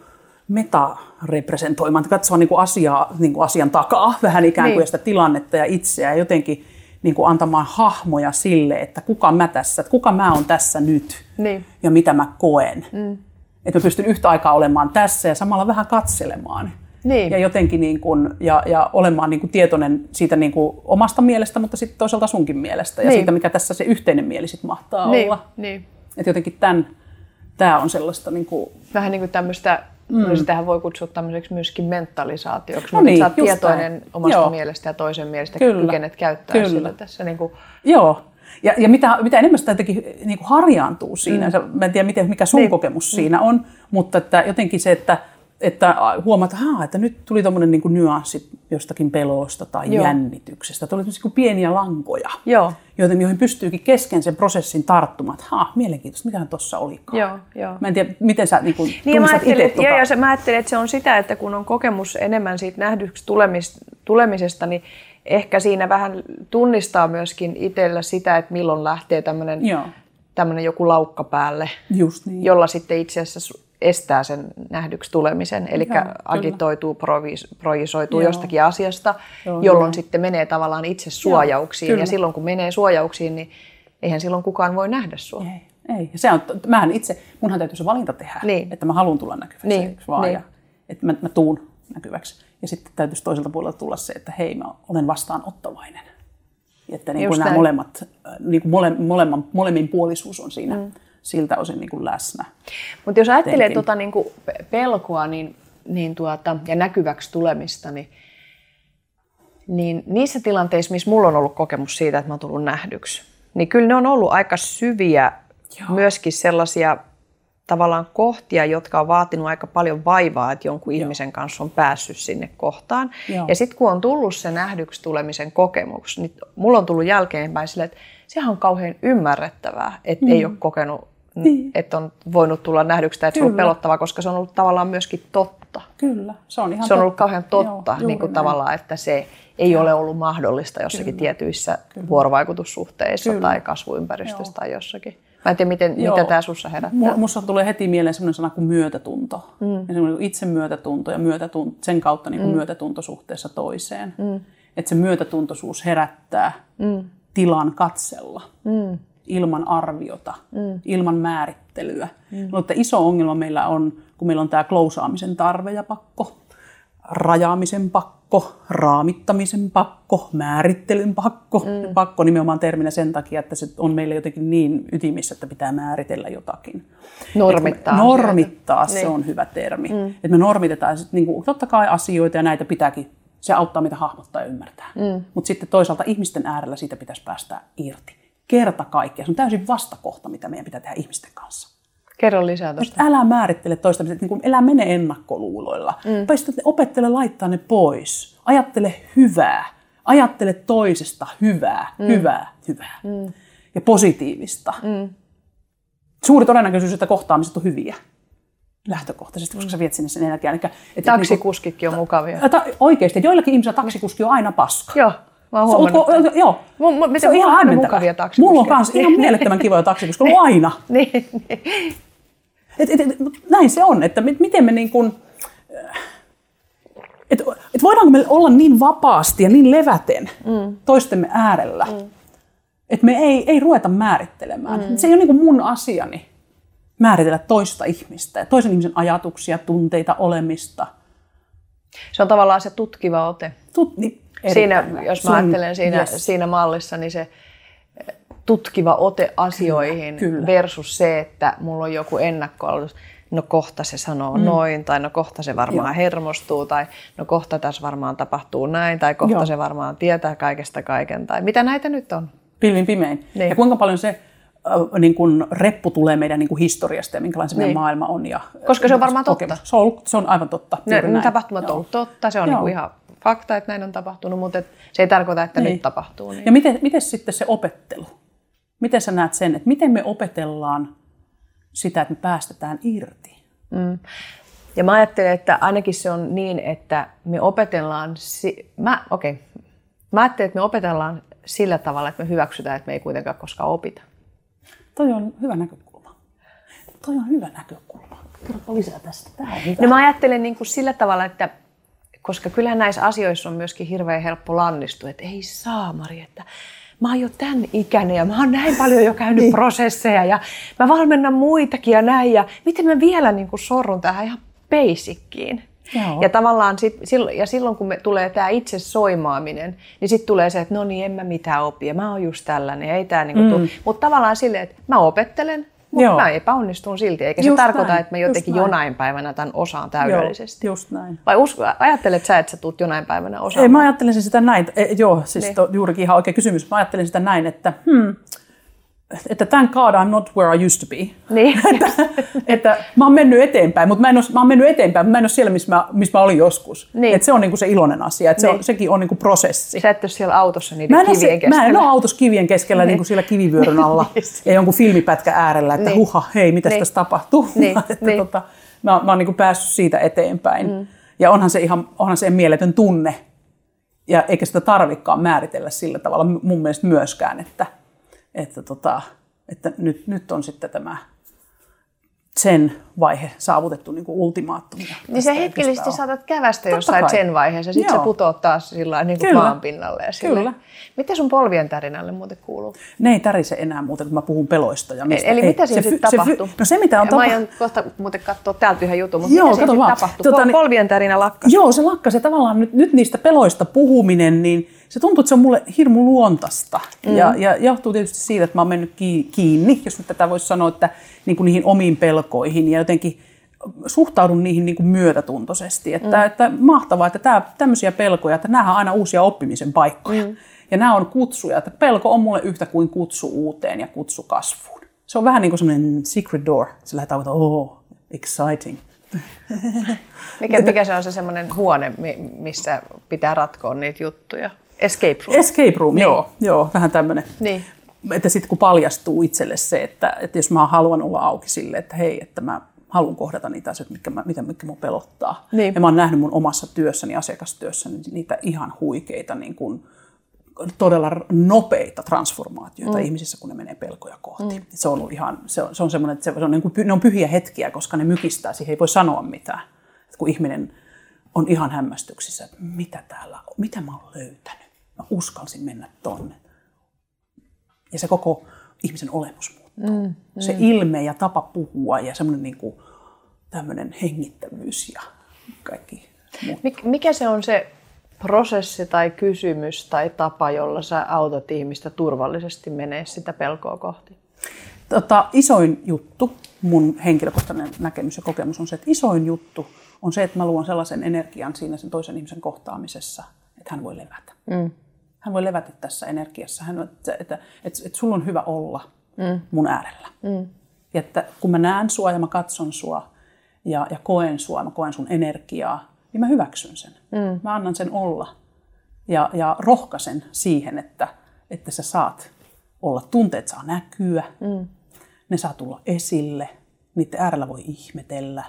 metarepresentoimaan, katsomaan niin kuin asiaa, niin kuin asian takaa vähän ikään kuin niin. sitä tilannetta ja itseä ja jotenkin niin kuin antamaan hahmoja sille, että kuka mä tässä, että kuka mä oon tässä nyt niin. ja mitä mä koen. Mm. Että mä pystyn yhtä aikaa olemaan tässä ja samalla vähän katselemaan. Niin. Ja jotenkin niin kuin, ja, ja olemaan niin kuin tietoinen siitä niin kuin omasta mielestä, mutta sitten toisaalta sunkin mielestä ja niin. siitä, mikä tässä se yhteinen mieli sitten mahtaa niin. olla. Niin. Että jotenkin tämän, tämä on sellaista... Niin kuin, Vähän niin kuin tämmöistä Mm. Sitähän voi kutsua tämmöiseksi myöskin mentalisaatioksi, no niin, sä oot tietoinen näin. omasta Joo. mielestä ja toisen mielestä, Kyllä. kykenet käyttää Kyllä. sitä tässä. Niin kuin... Joo, ja, ja mitä, mitä enemmän sitä jotenkin niin kuin harjaantuu siinä, mm. mä en tiedä miten, mikä sun niin. kokemus mm. siinä on, mutta että jotenkin se, että että huomata, että, että nyt tuli tuommoinen niin nyanssi jostakin pelosta tai Joo. jännityksestä. Tuli niin pieniä lankoja, Joo. Joten, joihin pystyykin kesken sen prosessin tarttumaan, että mielenkiintoista, mikä tuossa olikaan. Joo, jo. Mä en tiedä, miten sä niin kuin, niin, mä ajattelin, itse joo, ja mä ajattelin, että se on sitä, että kun on kokemus enemmän siitä nähdyksi tulemisesta, niin ehkä siinä vähän tunnistaa myöskin itsellä sitä, että milloin lähtee tämmöinen tämmöinen joku laukka päälle, Just niin. jolla sitten itse asiassa estää sen nähdyksi tulemisen, eli Joo, agitoituu, provis, projisoituu Joo. jostakin asiasta, Joo, jolloin hyvä. sitten menee tavallaan itse suojauksiin. kyllä. ja silloin kun menee suojauksiin, niin eihän silloin kukaan voi nähdä sua. Ei, ei. Ja se on, mähän itse, munhan täytyy se valinta tehdä, Niin. että mä haluan tulla näkyväksi, Niin, vaan, niin. ja, että mä, mä tuun näkyväksi. Ja sitten täytyisi toiselta puolelta tulla se, että hei, mä olen vastaanottavainen. Että niin kuin nämä molemmat, äh, niin kuin mole, molemman, molemmin puolisuus on siinä mm. Siltä osin niin kuin läsnä. Mutta jos ajattelee tota niinku pe- pelkoa niin, niin tuota, ja näkyväksi tulemista, niin, niin niissä tilanteissa, missä mulla on ollut kokemus siitä, että mä oon tullut nähdyksi, niin kyllä ne on ollut aika syviä, Joo. myöskin sellaisia tavallaan kohtia, jotka on vaatinut aika paljon vaivaa, että jonkun Joo. ihmisen kanssa on päässyt sinne kohtaan. Joo. Ja sitten kun on tullut se nähdyksi tulemisen kokemus, niin mulla on tullut jälkeenpäin sille, että sehän on kauhean ymmärrettävää, että mm. ei ole kokenut, Niin. että on voinut tulla nähdyksi tai että se on Kyllä. pelottavaa, koska se on ollut tavallaan myöskin totta. Kyllä, se on ihan Se on ollut totta. kauhean totta Joo, niin kuin näin. tavallaan, että se ei ole ollut mahdollista jossakin Kyllä. tietyissä vuorovaikutussuhteissa Kyllä. tai kasvuympäristössä Joo. tai jossakin. Mä en tiedä, miten, Joo. mitä tämä sussa herättää. Mu- Musta tulee heti mieleen sellainen sana kuin myötätunto. Mm. Ja semmoinen itsemyötätunto ja myötätunto, sen kautta niin kuin mm. myötätunto suhteessa toiseen. Mm. Että se myötätuntoisuus herättää mm. tilan katsella mm. Ilman arviota, mm. ilman määrittelyä. Mm. Mutta iso ongelma meillä on, kun meillä on tämä klousaamisen tarve ja pakko, rajaamisen pakko, raamittamisen pakko, määrittelyn pakko. Mm. Pakko nimenomaan terminä sen takia, että se on meille jotenkin niin ytimissä, että pitää määritellä jotakin. Normittaa Et Normittaa, asioita. se Niin. on hyvä termi. Mm. Että me normitetaan sit, niin kuin, totta kai asioita ja näitä pitääkin, se auttaa meitä hahmottaa ja ymmärtää. Mm. Mutta sitten toisaalta ihmisten äärellä siitä pitäisi päästä irti. Kerta kaikkea. Se on täysin vastakohta, mitä meidän pitää tehdä ihmisten kanssa. Kerro lisää tuosta. Älä määrittele toista, että niin kuin, älä mene ennakkoluuloilla. Mm. Paista, opettele laittaa ne pois. Ajattele hyvää. Ajattele toisesta hyvää, mm. hyvää, hyvää. Mm. Ja positiivista. Mm. Suuri todennäköisyys, että kohtaamiset on hyviä. Lähtökohtaisesti, koska sä viet sinne sen. Eli, että Taksikuskitkin on mukavia. Kuin, ta, oikeasti, joillakin ihmisillä taksikuski on aina paska. Joo, mä oon tämän. joo. Mun- mun- se on mulla ihan taksikuskeja. Mulla on kans ihan mielettömän kivoja taksikuskilla, on aina. niin, niin. Et, et, et, näin se on, että mi- miten me niin kuin, et, et voidaanko me olla niin vapaasti ja niin leväten mm. toistemme äärellä, mm. että me ei, ei ruveta määrittelemään. Mm. Se ei ole niin kuin mun asiani määritellä toista ihmistä ja toisen ihmisen ajatuksia, tunteita, olemista. Se on tavallaan se tutkiva ote. Tut, niin, Siinä, erittäin hyvä. jos mä ajattelen siinä, yes. siinä mallissa, niin se eh, tutkiva ote asioihin Kyllä, kyllä. versus se, että mulla on joku ennakkoaloitus. No kohta se sanoo mm. noin, tai no kohta se varmaan Joo. hermostuu, tai no kohta tässä varmaan tapahtuu näin, tai kohta Joo. se varmaan tietää kaikesta kaiken, tai mitä näitä nyt on? pilvin pimein. Niin. Ja kuinka paljon se äh, niin kun reppu tulee meidän niin kun historiasta ja minkälainen se meidän Niin. maailma on. Ja, Koska se on varmaan totta. kokemus. Se on, ollut- se on aivan totta. Ne, ne tapahtumat on Joo. totta, se on Joo. niinku ihan fakta, että näin on tapahtunut, mutta et se ei tarkoita, että Niin. nyt tapahtuu. Niin. Ja miten, miten sitten se opettelu? Miten sä näet sen, että miten me opetellaan sitä, että me päästetään irti? Ja mä ajattelen, että ainakin se on niin, että me opetellaan, si- mä, okay. mä ajattelen, että me opetellaan sillä tavalla, että me hyväksytään, että me ei kuitenkaan koskaan opita. Toi on hyvä näkökulma. Toi on hyvä näkökulma. Kerropa lisää tästä. Tämä on hyvä. No mä ajattelen niin kuin sillä tavalla, että koska kyllähän näissä asioissa on myöskin hirveän helppo lannistua, että ei saa Mari, että mä oon jo tämän ikäinen ja mä oon näin paljon jo käynyt niin. prosesseja ja mä valmennan muitakin ja näin ja miten mä vielä niin kuin sorrun tähän ihan basickiin. Joo. Ja tavallaan sit, silloin, ja silloin kun me tulee tämä itse soimaaminen, niin sitten tulee se, että no niin, en mä mitään opi ja mä oon just tällainen. Ei tää niinku mm. Mutta tavallaan silleen, että mä opettelen, mutta mä epäonnistun silti. Eikä Just se tarkoita, näin, että mä jotenkin näin. jonain päivänä tämän osaan täydellisesti. Joo, just näin. Vai usko, ajattelet sä, että sä tuut jonain päivänä osaamaan? Ei, mä ajattelisin sitä näin. E, joo, siis Niin. to, juurikin ihan oikea kysymys. Mä ajattelin sitä näin, että hmm, että thank God I'm not where I used to be. Niin. että, että mä oon mennyt eteenpäin, mutta mä, en ole, mä oon mennyt eteenpäin, mutta mä en ole siellä, missä mä, missä mä olin joskus. Niin. Että se on niinku se iloinen asia, että se on, Niin. sekin on niinku prosessi. Sä et ole siellä autossa niiden Mä kivien se, keskellä. mä en ole autossa kivien keskellä niin. niin kuin siellä kivivyöryn alla ja jonkun filmipätkä äärellä, että Niin. niin. huha, hei, mitä Niin. tässä tapahtuu. Niin, että niin. tota, mä, mä oon niin kuin päässyt siitä eteenpäin. Mm. Ja onhan se ihan onhan se mieletön tunne, ja eikä sitä tarvikaan määritellä sillä tavalla mun mielestä myöskään, että, että, tota, että nyt, nyt on sitten tämä sen vaihe saavutettu niin kuin ultimaattumia. Niin se hetkellisesti saatat kävästä jossain sen vaiheessa, sitten se putoaa taas sillä niin kuin maan pinnalle. Ja Kyllä. Mitä sun polvien tärinälle muuten kuuluu? Ne ei tärise enää muuten, kun mä puhun peloista. Ja mistä. Eli ei, mitä siinä sitten tapahtuu? no se, mitä on tapahtunut... Mä aion kohta muuten katsoa täältä yhden jutun, mutta Joo, mitä siinä tapahtuu? Tota, niin, polvien tärinä lakkasi. Joo, se lakkasi. Tavallaan nyt, nyt niistä peloista puhuminen, niin se tuntuu, että se on mulle hirmu luontaista. Mm. Ja, ja johtuu tietysti siitä, että mä oon mennyt kiinni, jos nyt tätä voisi sanoa, että niin kuin niihin omiin pelkoihin ja jotenkin suhtaudun niihin niin kuin myötätuntoisesti. Että, mm. että mahtavaa, että tämä, tämmöisiä pelkoja, että nämä on aina uusia oppimisen paikkoja. Mm. Ja nämä on kutsuja, että pelko on mulle yhtä kuin kutsu uuteen ja kutsu kasvuun. Se on vähän niin kuin semmoinen secret door. Se lähdetään, että oh, exciting. Mikä, mikä se on se semmoinen huone, missä pitää ratkoa niitä juttuja? Escape room. Escape room, niin. joo, joo, vähän tämmöinen. Niin. Että sitten kun paljastuu itselle se, että, että jos mä haluan olla auki sille, että hei, että mä haluan kohdata niitä asioita, mitkä, mä, mitä, mitkä mun pelottaa. Niin. Ja mä oon nähnyt mun omassa työssäni, asiakastyössäni, niitä ihan huikeita, niin kuin, todella nopeita transformaatioita mm. ihmisissä, kun ne menee pelkoja kohti. Mm. Se on ihan, se on, se on semmoinen, että se on, niin kuin, ne on pyhiä hetkiä, koska ne mykistää, siihen ei voi sanoa mitään. Että kun ihminen on ihan hämmästyksissä, että mitä täällä on, mitä mä oon löytänyt. Mä uskalsin mennä tonne. Ja se koko ihmisen olemus muuttuu. Mm, mm. Se ilme ja tapa puhua ja semmoinen niin kuin, tämmöinen hengittävyys ja kaikki muuttuu. Mikä se on se prosessi tai kysymys tai tapa, jolla sä autat ihmistä turvallisesti menee sitä pelkoa kohti? Tota, isoin juttu, mun henkilökohtainen näkemys ja kokemus on se, että isoin juttu on se, että mä luon sellaisen energian siinä sen toisen ihmisen kohtaamisessa, että hän voi levätä. Mm. Hän voi levätä tässä energiassa, hän, että, että, että, että sulla on hyvä olla mm. mun äärellä. Mm. Ja että kun mä näen sua ja mä katson sua ja, ja koen sua, mä koen sun energiaa, niin mä hyväksyn sen. Mm. Mä annan sen olla ja, ja rohkaisen siihen, että, että sä saat olla, tunteet saa näkyä, mm. ne saa tulla esille, niiden äärellä voi ihmetellä.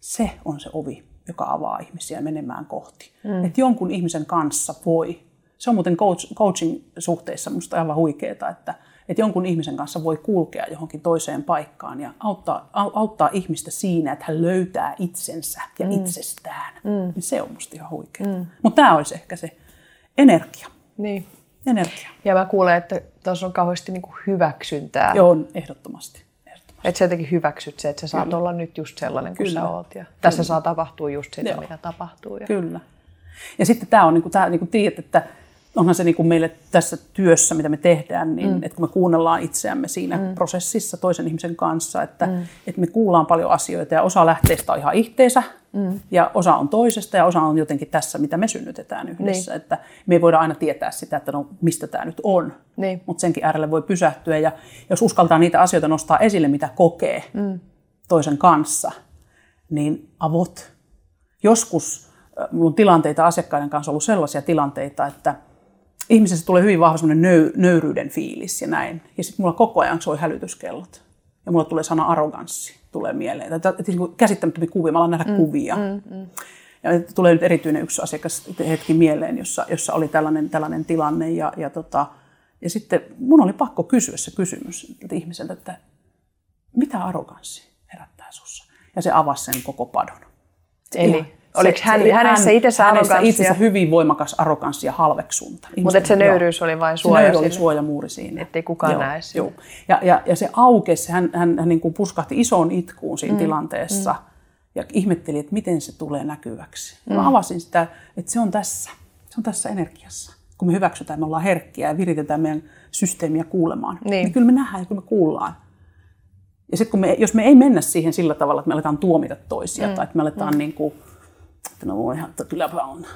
Se on se ovi, joka avaa ihmisiä menemään kohti. Mm. Että jonkun ihmisen kanssa voi. Se on muuten coach, coaching-suhteissa musta aivan huikeeta, että, että jonkun ihmisen kanssa voi kulkea johonkin toiseen paikkaan ja auttaa, auttaa ihmistä siinä, että hän löytää itsensä ja mm. itsestään. Mm. Se on musta ihan huikea. Mm. Mutta tämä olisi ehkä se energia. Niin. Energia. Ja mä kuulen, että tuossa on kauheasti niinku hyväksyntää. Joo, ehdottomasti. Että sä jotenkin hyväksyt se, että sä saat Kyllä. olla nyt just sellainen kuin Kyllä. sä oot. Ja tässä saa tapahtua just sitä, Joo. mitä tapahtuu. Ja... Kyllä. Ja sitten tämä on, niin kuin, tämä, niin kuin tiedät, että onhan se niin kuin meille tässä työssä, mitä me tehdään, niin mm. että kun me kuunnellaan itseämme siinä mm. prosessissa toisen ihmisen kanssa, että, mm. että me kuullaan paljon asioita ja osa lähteistä on ihan ihteensä mm. ja osa on toisesta ja osa on jotenkin tässä, mitä me synnytetään yhdessä. Niin. Että me ei voida aina tietää sitä, että no, mistä tämä nyt on, niin. mutta senkin äärelle voi pysähtyä ja jos uskaltaa niitä asioita nostaa esille, mitä kokee mm. toisen kanssa, niin avot. Joskus minulla on tilanteita asiakkaiden kanssa ollut sellaisia tilanteita, että – ihmisessä tulee hyvin vahva nöy, nöyryyden fiilis ja näin. Ja sitten mulla koko ajan soi hälytyskellot. Ja mulla tulee sana arroganssi tulee mieleen. Että, että, että käsittämättömiä kuvia, mä alan nähdä mm, kuvia. Mm, mm. Ja tulee nyt erityinen yksi asiakas hetki mieleen, jossa, jossa oli tällainen, tällainen tilanne. Ja, ja, tota, ja sitten mun oli pakko kysyä se kysymys että ihmiseltä, että mitä arroganssi herättää sussa? Ja se avasi sen koko padon. Eli Oliko hän, se, hänessä itsessä hänessä itsessä hyvin voimakas arroganssi ja halveksunta. Mutta se nöyryys oli vain suoja Se oli suojamuuri siinä. Ettei kukaan joo, näe joo. Ja, ja, ja se aukesi, hän, hän, hän niin kuin puskahti isoon itkuun siinä mm. tilanteessa. Mm. Ja ihmetteli, että miten se tulee näkyväksi. Mm. Mä avasin sitä, että se on tässä. Se on tässä energiassa. Kun me hyväksytään, me ollaan herkkiä ja viritetään meidän systeemiä kuulemaan. Niin. niin kyllä me nähdään ja kyllä me kuullaan. Ja sitten kun me, jos me ei mennä siihen sillä tavalla, että me aletaan tuomita toisia mm. tai että me aletaan mm. niin kuin, että no voihan, että kylläpä on.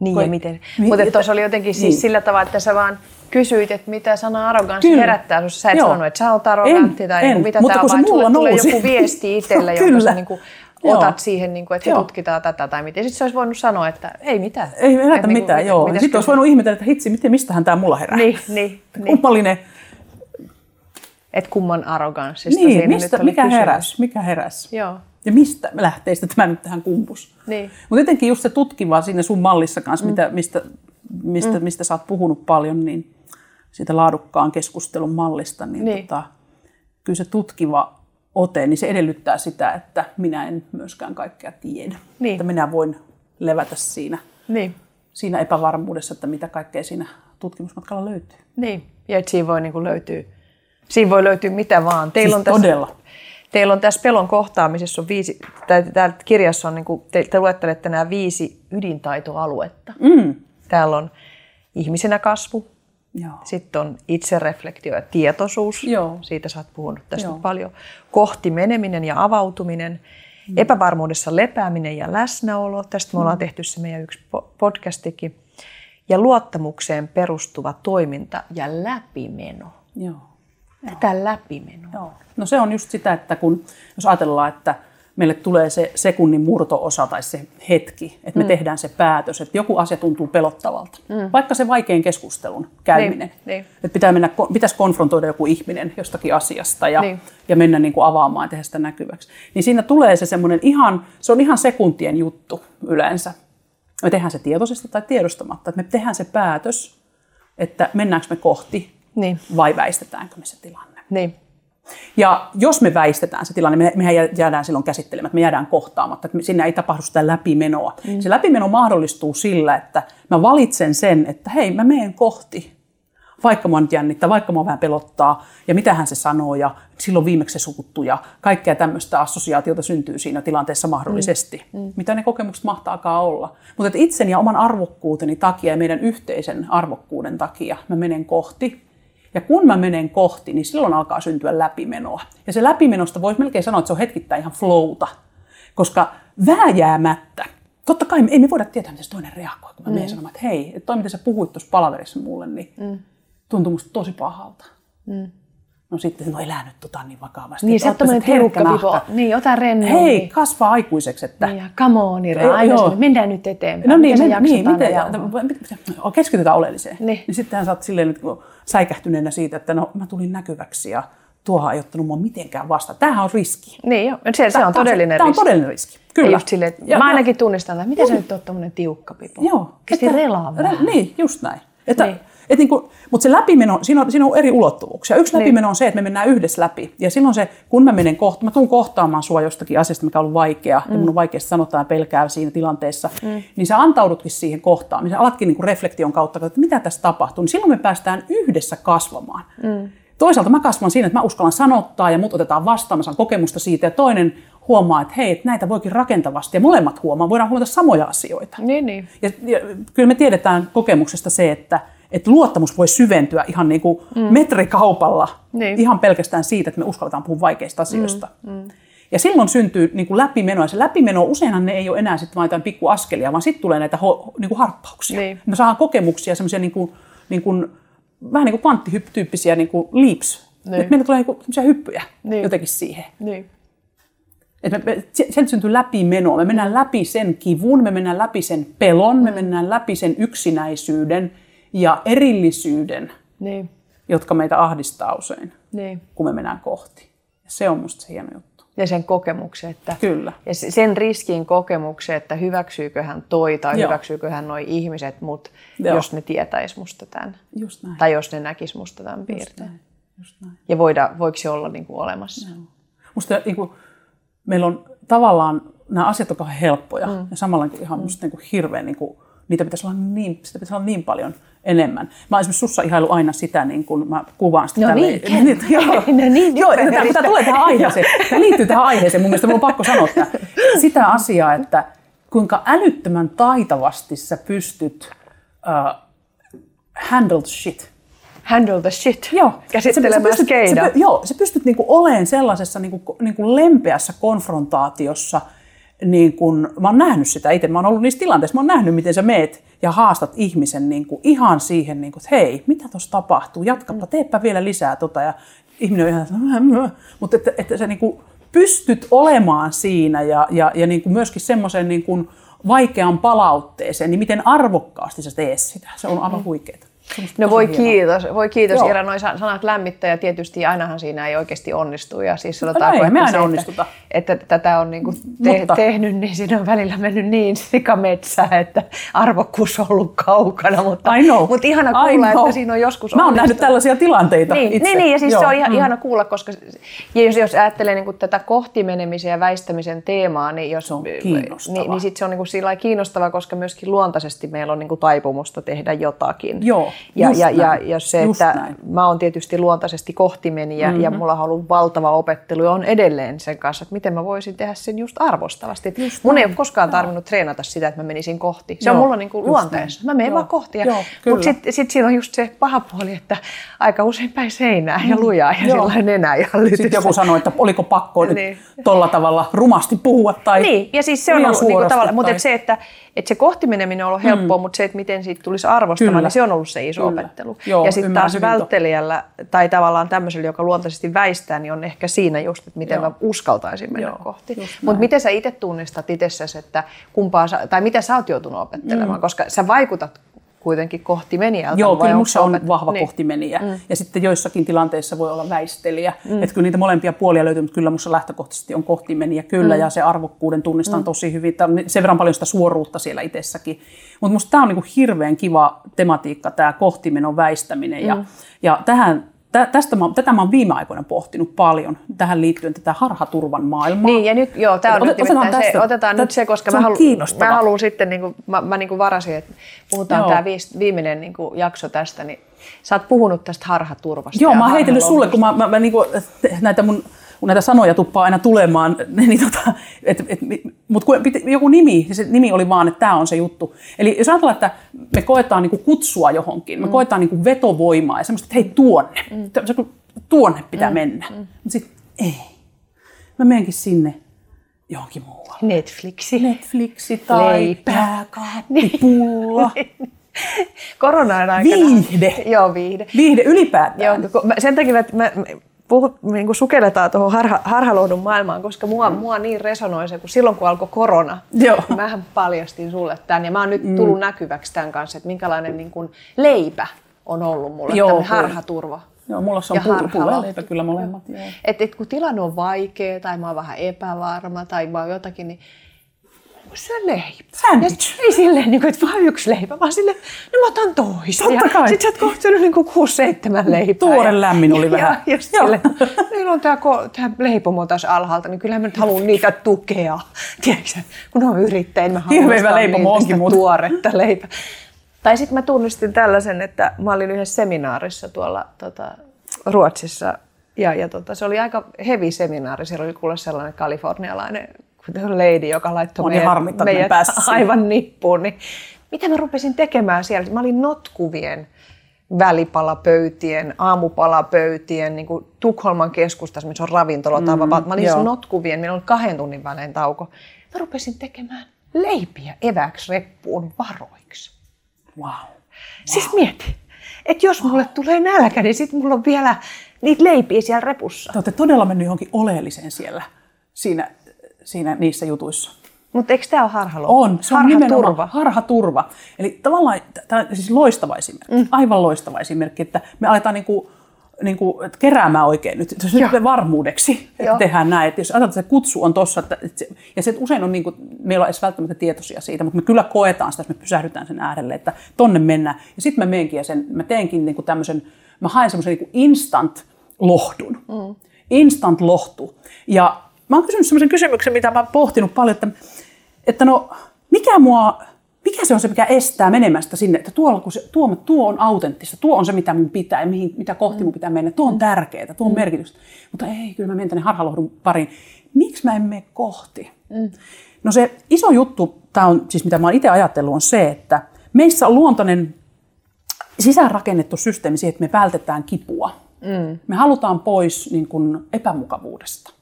Niin Koi, ja miten. Mi- Mutta tuossa oli jotenkin siis niin. sillä tavalla, että sä vaan kysyit, että mitä sana arroganssi Kyllä. herättää sinussa. Sä et Joo. sanonut, että sä oot arrogantti en, tai en. mitä Mutta tämä on, vaan tulee joku viesti itselle, jonka sä niin kuin otat siihen, niin kuin, että he tutkitaan tätä tai miten. Sitten se olisi voinut sanoa, että ei mitään. Ei herätä niin mitään, joo. Sitten olisi voinut ihmetellä, että hitsi, miten, mistähän tämä mulla herää. Niin, niin. Kummallinen. Että kumman arroganssista niin, siinä mistä, nyt mikä heräs, mikä heräs. Joo. Ja mistä lähtee sitten tämä nyt tähän kumpus. Niin. Mutta jotenkin just se tutkiva siinä sun mallissa kanssa, mm. mitä, mistä, mistä, mm. mistä sä oot puhunut paljon, niin siitä laadukkaan keskustelun mallista, niin, niin. Tota, kyllä se tutkiva ote, niin se edellyttää sitä, että minä en myöskään kaikkea tiedä. Niin. Että minä voin levätä siinä, Niin. siinä epävarmuudessa, että mitä kaikkea siinä tutkimusmatkalla löytyy. Niin. Ja että siinä voi niin kuin löytyä, siinä voi löytyä mitä vaan. Teillä Siis on tässä, todella. Teillä on tässä pelon kohtaamisessa on viisi, tai täällä kirjassa on, niin kuin, te, te luettelette nämä viisi ydintaitoaluetta. Mm. Täällä on ihmisenä kasvu, Joo. sitten on itsereflektio ja tietoisuus. Joo. Siitä sä oot puhunut tästä Joo. paljon. Kohti meneminen ja avautuminen. Mm. Epävarmuudessa lepääminen ja läsnäolo. Tästä me ollaan tehty se meidän yksi po- podcastikin. Ja luottamukseen perustuva toiminta ja läpimeno. Joo. Tätä läpimenoa. Joo. No se on just sitä, että kun jos ajatellaan, että meille tulee se sekunnin murto-osa tai se hetki, että me mm. tehdään se päätös, että joku asia tuntuu pelottavalta. Mm. Vaikka se vaikein keskustelun käyminen. Niin, niin. Että pitää mennä, pitäisi konfrontoida joku ihminen jostakin asiasta ja, Niin. ja mennä niin kuin avaamaan ja tehdä sitä näkyväksi. Niin siinä tulee se semmoinen ihan, se on ihan sekuntien juttu yleensä. Me tehdään se tietoisesti tai tiedostamatta. Että me tehdään se päätös, että mennäänkö me kohti Niin. vai väistetäänkö me se tilanne. Niin. Ja jos me väistetään se tilanne, me, mehän jää- jäädään silloin käsittelemättä, me jäädään kohtaamatta, että sinne ei tapahdu sitä läpimenoa. Mm. Se läpimeno mahdollistuu sillä, että mä valitsen sen, että hei, mä menen kohti. Vaikka mua nyt jännittää, vaikka mua vähän pelottaa, ja mitä hän se sanoo, ja silloin viimeksi se suuttu, ja kaikkea tämmöistä assosiaatiota syntyy siinä tilanteessa mahdollisesti. Mm. Mitä ne kokemukset mahtaakaan olla. Mutta että itseni ja oman arvokkuuteni takia ja meidän yhteisen arvokkuuden takia mä menen kohti, ja kun mä menen kohti, niin silloin alkaa syntyä läpimenoa. Ja se läpimenosta voisi melkein sanoa, että se on hetkittäin ihan flowta. Koska vääjäämättä, totta kai ei me voida tietää, miten se toinen reagoi, kun mä menen sanomaan, että hei, että toi, miten sä puhuit tuossa palaverissa mulle, niin mm. tuntui musta tosi pahalta. Mm. No sitten, no elää nyt tota niin vakavasti. Niin, Että se on herkkänahka. Niin, ota rennommin. Hei, kasvaa aikuiseksi, että... Niin, ja come on, Ira, Joo, aina joo. mennään nyt eteenpäin. No niin, Miten men, sä niin miten, jauhaa? ja, keskitytään oleelliseen. Niin. niin sittenhän sä oot silleen nyt säikähtyneenä siitä, että no mä tulin näkyväksi ja tuohan ei ottanut mua mitenkään vastaan. Tämähän on riski. Niin joo, se, se on todellinen Tämä on riski. todellinen riski. Ja Kyllä. just silleen, että Ja- mä ja- ainakin tunnistan, että miten sä nyt oot tommonen tiukka pipo. Joo. Kesti relaa vähän. Re- Niin, just näin. Että, Niin. Niin. Et niin kuin, mutta se läpimeno, siinä on, siinä on eri ulottuvuuksia. Yksi Niin. läpimeno on se, että me mennään yhdessä läpi. Ja silloin se, kun mä menen kohta, mä tuun kohtaamaan sua jostakin asiasta, mikä on ollut vaikea, mm. ja mun on vaikea sanotaan ja pelkää siinä tilanteessa, mm. niin sä antaudutkin siihen kohtaamiseen, alatkin niin kuin reflektion kautta, että mitä tässä tapahtuu, niin silloin me päästään yhdessä kasvamaan. Mm. Toisaalta mä kasvan siinä, että mä uskallan sanottaa ja mut otetaan vastaan, mä saan kokemusta siitä ja toinen huomaa, että hei, että näitä voikin rakentavasti ja molemmat huomaa, voidaan huomata samoja asioita. Niin, niin. Ja, ja kyllä me tiedetään kokemuksesta se, että, että luottamus voi syventyä ihan niin kuin mm. metrikaupalla, Niin. ihan pelkästään siitä, että me uskalletaan puhua vaikeista asioista. Mm. Mm. Ja silloin syntyy niin kuin läpimeno, ja se läpimeno, useinhan ne ei ole enää sitten vain jotain pikkuaskelia, vaan sitten tulee näitä ho, niin kuin harppauksia. Niin. Me saadaan kokemuksia, semmoisia niin kuin, niin kuin, vähän niin kuin kvanttihyppy-tyyppisiä niin kuin leaps. Niin. Että meillä tulee niin kuin semmoisia hyppyjä Niin. jotenkin siihen. niin. Että me, me, se- sieltä syntyy läpimenoa. Me mennään läpi sen kivun, me mennään läpi sen pelon, me mennään läpi sen yksinäisyyden ja erillisyyden, Niin, jotka meitä ahdistaa usein, niin. kun me mennään kohti. Ja se on musta se hieno juttu. Ja sen kokemuksen, että... Kyllä. Ja se- sen riskin kokemuksen, että hyväksyykö hän toi tai Joo. hyväksyykö hän noi ihmiset, mut Joo. jos ne tietäis musta tämän. Just näin. Tai jos ne näkis musta tämän Just piirteen. näin. Just näin. Ja voida, voiko se olla niin kuin olemassa? Musta niin kuin, meillä on tavallaan nämä asiat on kauhean helppoja mm. ja samalla niin kuin, ihan musta, niin kuin, hirveän, niin kuin, niitä pitäisi olla niin, sitä pitäisi olla niin paljon enemmän. Mä esimerkiksi sussa ihailu aina sitä, niin kun mä kuvaan sitä No tälleen- niin, niin, joo, no niin, joo, tämä, tämä tulee tähän aiheeseen. Tämä liittyy tähän aiheeseen. Mun mielestä mun on pakko sanoa tämä. sitä asiaa, että kuinka älyttömän taitavasti sä pystyt uh, handle shit. Handle the shit. Joo. Käsittelemään py- joo, sä pystyt niinku olemaan sellaisessa niinku, niinku lempeässä konfrontaatiossa. Niin kun, mä oon nähnyt sitä itse, mä oon ollut niissä tilanteissa, mä oon nähnyt, miten sä meet ja haastat ihmisen niinku, ihan siihen, niinku, että hei, mitä tuossa tapahtuu, jatkapa, teepä vielä lisää tota. Ja ihminen on ihan, mutta että, että sä niinku pystyt olemaan siinä ja, ja, ja niinku myöskin semmoisen niinku vaikean palautteeseen, niin miten arvokkaasti sä teet sitä, se on aivan huikeeta. No voi hienoa. kiitos, voi kiitos Joo. Ira, noin sa- sanat lämmittää ja tietysti ainahan siinä ei oikeasti onnistu ja siis No sanotaanko, ei, me aina se, onnistuta. että, että tätä on niinku te- Mutta- tehnyt, niin siinä on välillä mennyt niin sikametsää, että arvokkuus on ollut kaukana, mutta, I know. mutta ihana kuulla, että siinä on joskus Mä oon nähnyt tällaisia tilanteita Niin, itse. niin, niin, ja siis Joo. se on ihan, Mm. ihana kuulla, koska ja jos, jos ajattelee niin tätä kohtimenemisen ja väistämisen teemaa, niin, jos, Se on kiinnostavaa. niin, niin sit se on niin kuin sillä lailla kiinnostavaa, koska myöskin luontaisesti meillä on niin kuin taipumusta tehdä jotakin. Joo, ja, just ja, ja, näin. ja se, Just että näin. mä oon tietysti luontaisesti kohtimenijä mm-hmm. ja mulla on ollut valtava opettelu ja on edelleen sen kanssa, että miten mä voisin tehdä sen just arvostavasti. Et mun ei ole koskaan tarvinnut treenata sitä, että mä menisin kohti. Se on Joo, mulla niin kuin just luonteessa. näin. Mä menen Joo, vaan kohti. Ja, mutta sitten sit siinä on just se paha puoli, että aika usein päin seinää ja lujaa ja Mm. Joo. sillä nenää ja lytyssä. Sitten joku sanoi, että oliko pakko nyt Niin. tolla tavalla rumasti puhua tai Niin, ja siis se on ollut niinku suorasti tavallaan, mutta tai- et se, että, että se kohtimeneminen on ollut helppoa, mm. mutta se, että miten siitä tulisi arvostamaan, Kyllä. niin se on ollut se iso Kyllä. opettelu. Joo, ja sitten taas välttelijällä tai tavallaan tämmöisellä, joka luontaisesti väistää, niin on ehkä siinä just, että miten Joo. mä uskaltaisin mennä Joo, kohti. Mutta miten sä itse tunnistat itsessäsi, että kumpaa sä, tai mitä sä oot joutunut opettelemaan, mm. koska sä vaikutat kuitenkin kohti menijältä. Joo, kyllä musta on opet- vahva niin. kohtimenijä. Mm. Ja sitten joissakin tilanteissa voi olla väistelijä. Mm. Että kyllä niitä molempia puolia löytyy, mutta kyllä musta lähtökohtaisesti on kohtimenijä kyllä. Mm. Ja se arvokkuuden tunnistan mm. tosi hyvin. Tää on sen verran paljon sitä suoruutta siellä itsessäkin. Mutta musta tämä on niinku hirveän kiva tematiikka, tämä kohtimenon väistäminen. Mm. Ja, ja tähän, tä, tästä mä, tätä mä oon viime aikoina pohtinut paljon tähän liittyen tätä harhaturvan maailmaa. Niin, ja nyt, joo, tämä on Otet- nyt otetaan nimittäin se, tästä. otetaan Tää- nyt se, koska se mä, halu, mä haluan sitten, niin kuin, mä, mä niin kuin varasin, että puhutaan Joo. tämä viimeinen niin kuin jakso tästä, niin sä oot puhunut tästä harhaturvasta. Joo, mä oon heitellyt sulle, kun mä, mä, mä niinku, näitä mun kun näitä sanoja tuppaa aina tulemaan, niin tota, et, et, mutta kun piti, joku nimi, se nimi oli vaan, että tämä on se juttu. Eli jos ajatellaan, että me koetaan niinku kutsua johonkin, me mm. koetaan niinku vetovoimaa ja semmoista, että hei tuonne, mm. tuonne pitää mm. mennä. Mm. Mutta sitten ei, mä menenkin sinne johonkin muualle. Netflixi. Netflixi tai Leipä. pääkaappi, pulla, Koronan aikana. viihde, Joo, viihde. viihde ylipäätään. Joo, sen takia että mä, mä puhut, niin kuin sukelletaan tuohon harha, harhalohdun maailmaan, koska mua, mua niin resonoi se, kun silloin kun alkoi korona, Joo. niin mähän paljastin sulle tämän ja mä oon nyt tullut näkyväksi tämän kanssa, että minkälainen niin kuin leipä on ollut mulle, Joo, tämmöinen harhaturva. Joo, mulla se on leipä kyllä molemmat. Joo. Et, et kun tilanne on vaikea tai mä oon vähän epävarma tai mä oon jotakin, niin se leipä. Sandwich. Ja ei silleen, niin kuin, että vaan yksi leipä, vaan silleen, no mä otan toista. Totta ja kai. sit sä oot kohtanut niin kuin kuusi, seitsemän leipää. Tuore ja, lämmin oli vähän. Ja just Joo. silleen, meillä on tää, tää leipomo tässä alhaalta, niin kyllähän mä nyt haluan niitä tukea. Tiedätkö, kun on yrittäjä, niin mä haluan Hirveä ostaa leipomo onkin muuten. tuoretta leipää. Tai sitten mä tunnistin tällaisen, että mä olin yhdessä seminaarissa tuolla tota, Ruotsissa. Ja, ja tota, se oli aika heavy seminaari. Siellä oli kuule sellainen kalifornialainen lady, joka laittoi niin meidät, meidät sinne. aivan nippuun. Niin mitä mä rupesin tekemään siellä? Mä olin notkuvien välipalapöytien, aamupalapöytien, niin kuin Tukholman keskustassa, missä on ravintola mm, Mä olin joo. joo. notkuvien, meillä oli kahden tunnin välein tauko. Mä rupesin tekemään leipiä eväksi reppuun varoiksi. Wow. Siis mieti, että jos mulle tulee nälkä, niin sit mulla on vielä niitä leipiä siellä repussa. Te olette todella mennyt johonkin oleelliseen siellä, siinä, siinä niissä jutuissa. Mutta eikö tämä ole harhalo? On, se on nimenomaan Harhaturva. harhaturva. Eli tavallaan tämä on siis loistava esimerkki, mm. aivan loistava esimerkki, että me aletaan niinku, niinku, keräämään oikein nyt, nyt varmuudeksi, että Joo. tehdään näin. Että jos ajatellaan, että se kutsu on tuossa, ja se usein on, niinku, meillä on edes välttämättä tietoisia siitä, mutta me kyllä koetaan sitä, että me pysähdytään sen äärelle, että tonne mennään. Ja sitten mä menenkin ja sen, mä teenkin niinku tämmöisen, mä haen semmoisen niinku instant lohdun. Mm. Instant lohtu. Ja mä oon kysynyt semmoisen kysymyksen, mitä mä oon pohtinut paljon, että, että no, mikä mua, mikä se on se, mikä estää menemästä sinne, että tuolla, kun se, tuo, tuo on autenttista, tuo on se, mitä mun pitää ja mihin, mitä kohti mun pitää mennä, tuo on tärkeää, tuo on merkitystä. Mutta ei, kyllä mä menen tänne harhalohdun pariin. Miksi mä en mene kohti? No se iso juttu, tämä on siis mitä mä oon itse ajatellut, on se, että meissä on luontainen sisäänrakennettu systeemi siihen, että me vältetään kipua. Mm. Me halutaan pois niin kuin epämukavuudesta,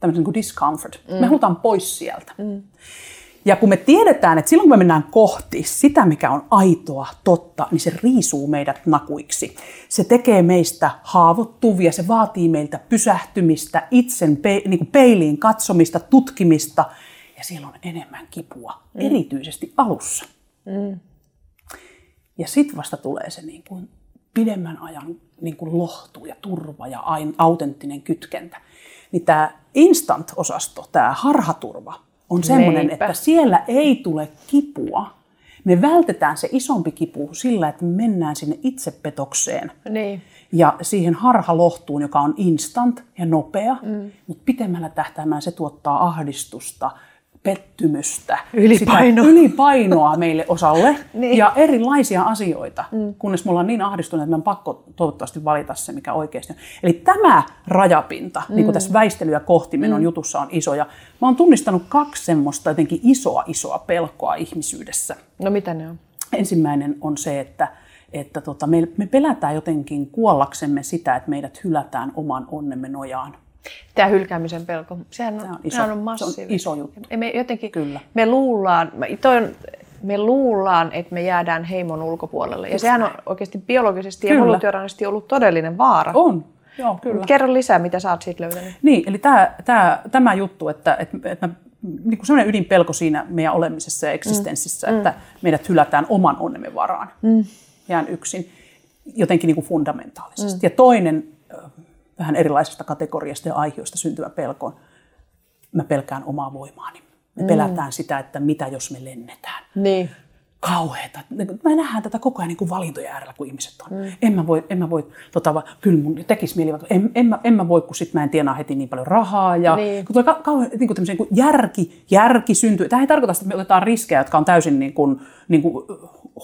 tämmöisen niin discomfort. Mm. Me halutaan pois sieltä. Mm. Ja kun me tiedetään, että silloin kun me mennään kohti sitä, mikä on aitoa, totta, niin se riisuu meidät nakuiksi. Se tekee meistä haavoittuvia, se vaatii meiltä pysähtymistä, itsen pe- niin kuin peiliin katsomista, tutkimista. Ja siellä on enemmän kipua, mm. erityisesti alussa. Ja sitten vasta tulee se niin kuin pidemmän ajan niin kuin lohtu ja turva ja autenttinen kytkentä. Niin tämä instant-osasto, tämä harhaturva, on semmoinen, että siellä ei tule kipua. Me vältetään se isompi kipu sillä, että me mennään sinne itsepetokseen Niin. ja siihen harhalohtuun, joka on instant ja nopea, mm. mutta pitemmällä tähtäimellä se tuottaa ahdistusta, pettymystä, Ylipainoa. sitä ylipainoa meille osalle Niin. ja erilaisia asioita, mm. kunnes me ollaan niin ahdistuneet, että meidän on pakko toivottavasti valita se, mikä oikeasti on. Eli tämä rajapinta, mm. niin kuin tässä väistelyä kohti menon mm. jutussa on iso. Ja mä oon tunnistanut kaksi semmoista jotenkin isoa, isoa pelkoa ihmisyydessä. No mitä ne on? Ensimmäinen on se, että, että tota, me, me pelätään jotenkin kuollaksemme sitä, että meidät hylätään oman onnemme nojaan. Tämä hylkäämisen pelko, sehän on, Tämä on iso- on se on massiivinen. iso juttu. Me jotenkin, Kyllä. me luullaan, toi on, me luullaan, että me jäädään heimon ulkopuolelle. Ja sehän on oikeasti biologisesti ja Kyllä. evolutionaarisesti ollut todellinen vaara. On, joo, kyllä. Kerro lisää, mitä sä oot siitä löytänyt. Niin, eli tämä, tämä, tämä juttu, että, että, että niin kuin sellainen ydinpelko siinä meidän olemisessa ja eksistenssissä, mm. että meidät hylätään oman onnemme varaan. Mm. Jään yksin jotenkin niin kuin fundamentaalisesti. Mm. Ja toinen vähän erilaisesta kategoriasta ja aiheesta syntyvä pelko on, mä pelkään omaa voimaani. Me mm. pelätään sitä, että mitä jos me lennetään Niin. kauheata. Mä nähdään tätä koko ajan niin kuin valintojen äärellä, kun ihmiset on. Mm. En mä voi, en mä voi tota, va- kyllä mun tekisi mieli, en, en, mä, en mä voi, kun sit mä en tienaa heti niin paljon rahaa. Ja Niin. kun tulee ka- kauhean niin kuin niin kuin järki, järki syntyy. Tämä ei tarkoita sitä, että me otetaan riskejä, jotka on täysin niin kuin, niin kuin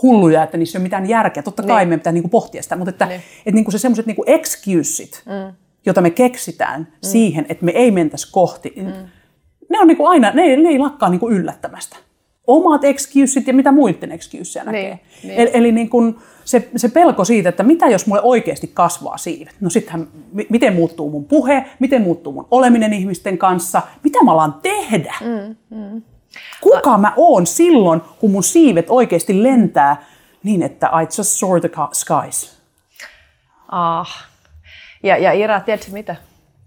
hulluja, että niissä ei ole mitään järkeä. Totta kai Niin. meidän pitää niin kuin pohtia sitä, mutta että, Niin. että niin kuin se semmoiset niin excusesit, mm. Jota me keksitään mm. siihen, että me ei mentäisi kohti, mm. ne on niin kuin aina, ne, ei- ne ei lakkaa niin kuin yllättämästä. Omat excusesit ja mitä muiden excuseja näkee. Niin, niin. Eli, eli niin kuin se, se pelko siitä, että mitä jos mulle oikeasti kasvaa siivet. No sittenhän, mi- miten muuttuu mun puhe, miten muuttuu mun oleminen ihmisten kanssa, mitä mä alan tehdä. Mm, mm. Kuka mä oon silloin, kun mun siivet oikeasti lentää niin, että I just soar the skies. Ah. Ja, ja Ira, tiedätkö mitä?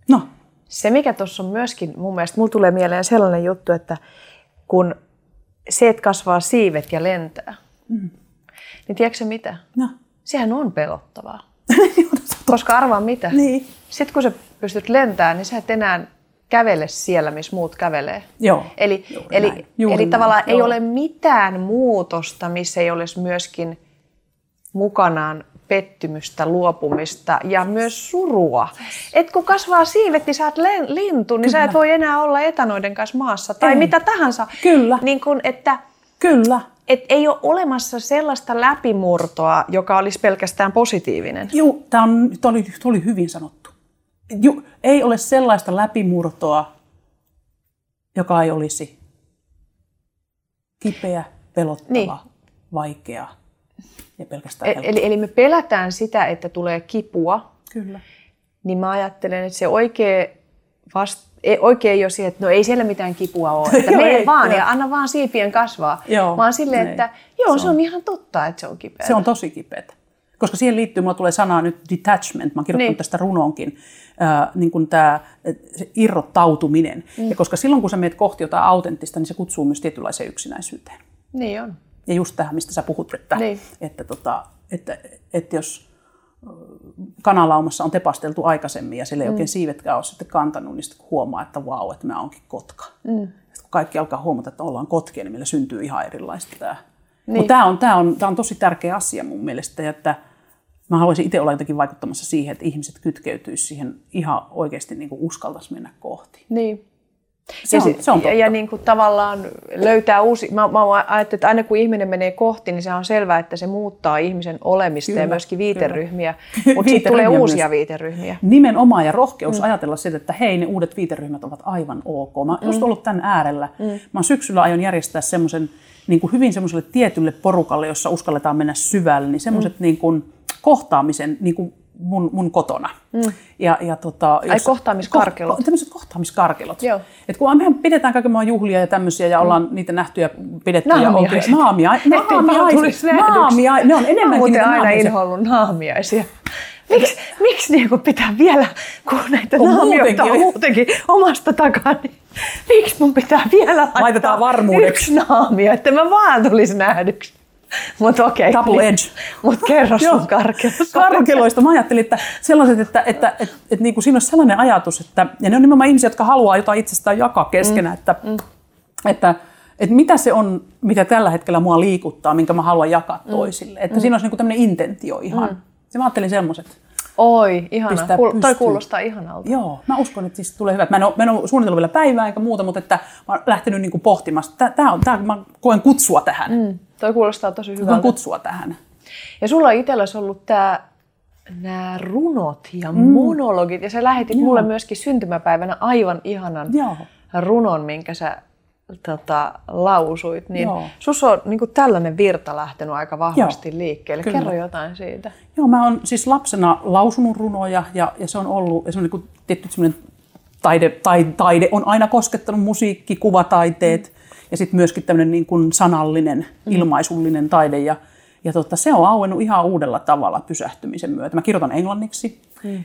No, Se, mikä tuossa on myöskin, mun mielestä, mulla tulee mieleen sellainen juttu, että kun se, että kasvaa siivet ja lentää, mm. niin tiedätkö mitä? no. Sehän on pelottavaa. Koska arvaa mitä? Niin. Sitten kun sä pystyt lentämään, niin sä et enää kävele siellä, missä muut kävelee. Joo, Eli, juuri eli, näin, juuri eli näin, tavallaan ei joo. ole mitään muutosta, missä ei olisi myöskin mukanaan pettymystä, luopumista ja myös surua. Et kun kasvaa siivet, niin sä oot lintu, niin sä et voi enää olla etanoiden kanssa maassa tai Ei. mitä tahansa. Kyllä. Niin kun, että Kyllä. et ei ole olemassa sellaista läpimurtoa, joka olisi pelkästään positiivinen. Juu, tämä oli, oli hyvin sanottu. Ju, ei ole sellaista läpimurtoa, joka ei olisi kipeä, pelottava, niin. vaikea ja pelkästään E- helppo. Eli, eli me pelätään sitä, että tulee kipua, Kyllä. niin mä ajattelen, että se oikea, vast, ei, oikea ei ole siihen, että no ei siellä mitään kipua ole, että Joo, mene ei, vaan joo. ja anna vaan siipien kasvaa, Joo, vaan silleen, ei. että joo, se Se on on- ihan totta, että se on kipeä. Se on tosi kipeätä. Koska siihen liittyy, mulla tulee sana nyt detachment, mä oon kirjoittanut Niin. niin. tästä runonkin, äh, niin kuin tämä irrottautuminen. Mm. Ja koska silloin, kun sä meet kohti jotain autenttista, niin se kutsuu myös tietynlaiseen yksinäisyyteen. Niin on. Ja just tähän, mistä sä puhut, että, Niin. että, tota, että, että jos kanalaumassa on tepasteltu aikaisemmin ja sille ei oikein siivetkään ole sitten kantanut, niin sitten huomaa, että vau, että mä oonkin kotka. Mm. Sitten kun kaikki alkaa huomata, että ollaan kotkia, niin meillä syntyy ihan erilaista tämä. Niin. Mutta tämä on, tämä, on, tämä on tosi tärkeä asia mun mielestä, ja että mä haluaisin itse olla jotenkin vaikuttamassa siihen, että ihmiset kytkeytyisivät siihen ihan oikeasti niin uskaltaisi mennä kohti. Niin. Se on, si- se on ja, totta. ja niin kuin tavallaan löytää uusi, mä, mä ajattelen, että aina kun ihminen menee kohti, niin se on selvää, että se muuttaa ihmisen olemista Kyllä, ja myöskin viiteryhmiä, kyllä. mutta sitten tulee uusia myös. viiteryhmiä. Nimenomaan ja rohkeus mm. ajatella sitä, että hei, ne uudet viiteryhmät ovat aivan ok. Mä oon mm. just ollut tämän äärellä. Mm. Mä syksyllä aion järjestää semmoisen niin kuin hyvin semmoiselle tietylle porukalle, jossa uskalletaan mennä syvälle, niin semmoiset mm. niin kuin kohtaamisen niin kuin mun, mun kotona. Mm. Ja, ja tota, Ai, kohtaamiskarkelot. Ko, tämmöiset kohtaamiskarkelot. Joo. Et kun mehän pidetään kaiken maailman juhlia ja tämmöisiä ja ollaan mm. niitä nähty ja pidetty. Ja Naamiaiset. Heti vaan naamiaiset. tulisi nähdyksi. Naamia, ne on Mä enemmänkin niitä aina naamiaisia. inhoillut naamiaisia. Miksi, miksi niinku pitää vielä, kun näitä On naamioita on muutenkin. muutenkin omasta takaa, niin miksi mun pitää vielä laittaa Laitetaan varmuudeksi. yksi naamio, että mä vaan tulisi nähdyksi? Mutta okei. Double edge. Mutta kerro sun karkeus. Karkeloista mä ajattelin, että sellaiset, että, että, että, että, että niin kuin siinä olisi sellainen ajatus, että, ja ne on nimenomaan ihmisiä, jotka haluaa jotain itsestään jakaa keskenään, mm. että, mm. että, että mitä se on, mitä tällä hetkellä mua liikuttaa, minkä mä haluan jakaa mm. toisille. Että mm. siinä olisi niin kuin tämmöinen intentio ihan. Mm. Se mä ajattelin semmoiset. Oi, ihana. Pistää Kuul- toi kuulostaa ihanalta. Joo, mä uskon, että siis tulee hyvä. Mä en ole, mä en ole suunnitellut vielä päivää eikä muuta, mutta että mä oon lähtenyt niin. Tää, tää on, tää, mä koen kutsua tähän. Mm. Toi kuulostaa tosi Koen hyvältä. kutsua tähän. Ja sulla on itselläsi ollut tää, nämä runot ja mm. monologit, ja sä lähetit Joo. mulle myöskin syntymäpäivänä aivan ihanan Joo. runon, minkä sä tota, lausuit. Niin Joo. sus on niin tällainen virta lähtenyt aika vahvasti Joo. liikkeelle. Kyllä. Kerro jotain siitä. Joo, mä oon siis lapsena lausunut runoja ja, ja se on ollut ja se on niin kuin tietty semmoinen taide, taide, taide on aina koskettanut musiikki, kuvataiteet ja sitten myöskin tämmöinen niin kuin sanallinen, ilmaisullinen taide ja, ja tota, se on auennut ihan uudella tavalla pysähtymisen myötä. Mä kirjoitan englanniksi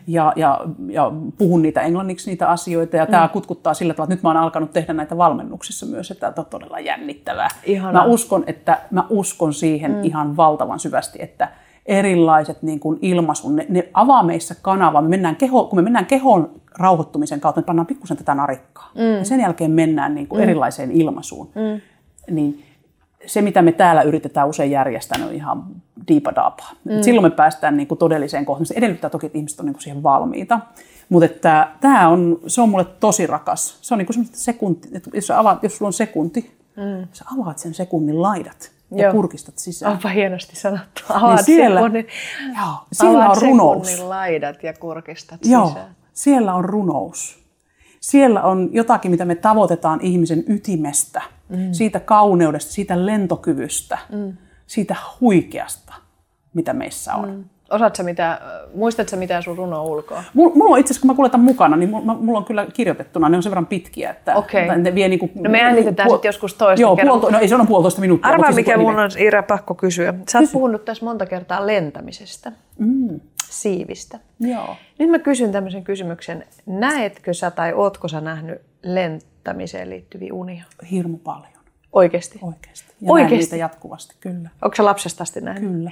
ja, ja, ja puhun niitä englanniksi niitä asioita ja tämä kutkuttaa sillä tavalla, että nyt mä oon alkanut tehdä näitä valmennuksissa myös, että tämä on todella jännittävää. Ihanaa. Mä uskon, että mä uskon siihen mm. ihan valtavan syvästi, että erilaiset niin kuin ilmaisun, ne, ne avaa meissä kanavaa. Me mennään keho, kun me mennään kehon rauhoittumisen kautta, me pannaan pikkusen tätä narikkaa. Mm. Ja sen jälkeen mennään niin kuin mm. erilaiseen ilmaisuun. Mm. Niin se, mitä me täällä yritetään usein järjestää, on ihan diipadapaa. Mm. Silloin me päästään niin kuin todelliseen kohtaan. Se edellyttää toki, että ihmiset on niin kuin siihen valmiita. Mutta että tämä on, se on mulle tosi rakas. Se on niin kuin sekunti, että jos, avaat, jos sulla on sekunti, mm. sä avaat sen sekunnin laidat ja Joo. kurkistat sisään. Onpa hienosti sanottu. Avaat Niin siellä- sekunnin, Joo, siellä avaat on runous. sekunnin laidat ja kurkistat Joo, sisään. siellä on runous. Siellä on jotakin, mitä me tavoitetaan ihmisen ytimestä, mm. siitä kauneudesta, siitä lentokyvystä, mm. siitä huikeasta, mitä meissä on. Mm. Osaatko mitä, muistatko mitä sun runo ulkoa? Mulla, mulla on itse asiassa, kun mä kuljetan mukana, niin mulla, mulla on kyllä kirjoitettuna, ne on sen verran pitkiä, että että ne vie niinku, No me äänitetään sit joskus toista Joo, kerran. puolto, no ei se on puolitoista minuuttia. Arvaa, siis mikä mun on Iira pakko kysyä. Sä oot puhunut tässä monta kertaa lentämisestä, mm. Siivistä. Joo. Nyt mä kysyn tämmöisen kysymyksen. Näetkö sä tai ootko sä nähnyt lentämiseen liittyviä unia? Hirmu paljon, Oikeasti? oikeasti. Ja Oikeesti? näen niitä jatkuvasti, kyllä. Onko sä lapsesta asti nähnyt? Kyllä.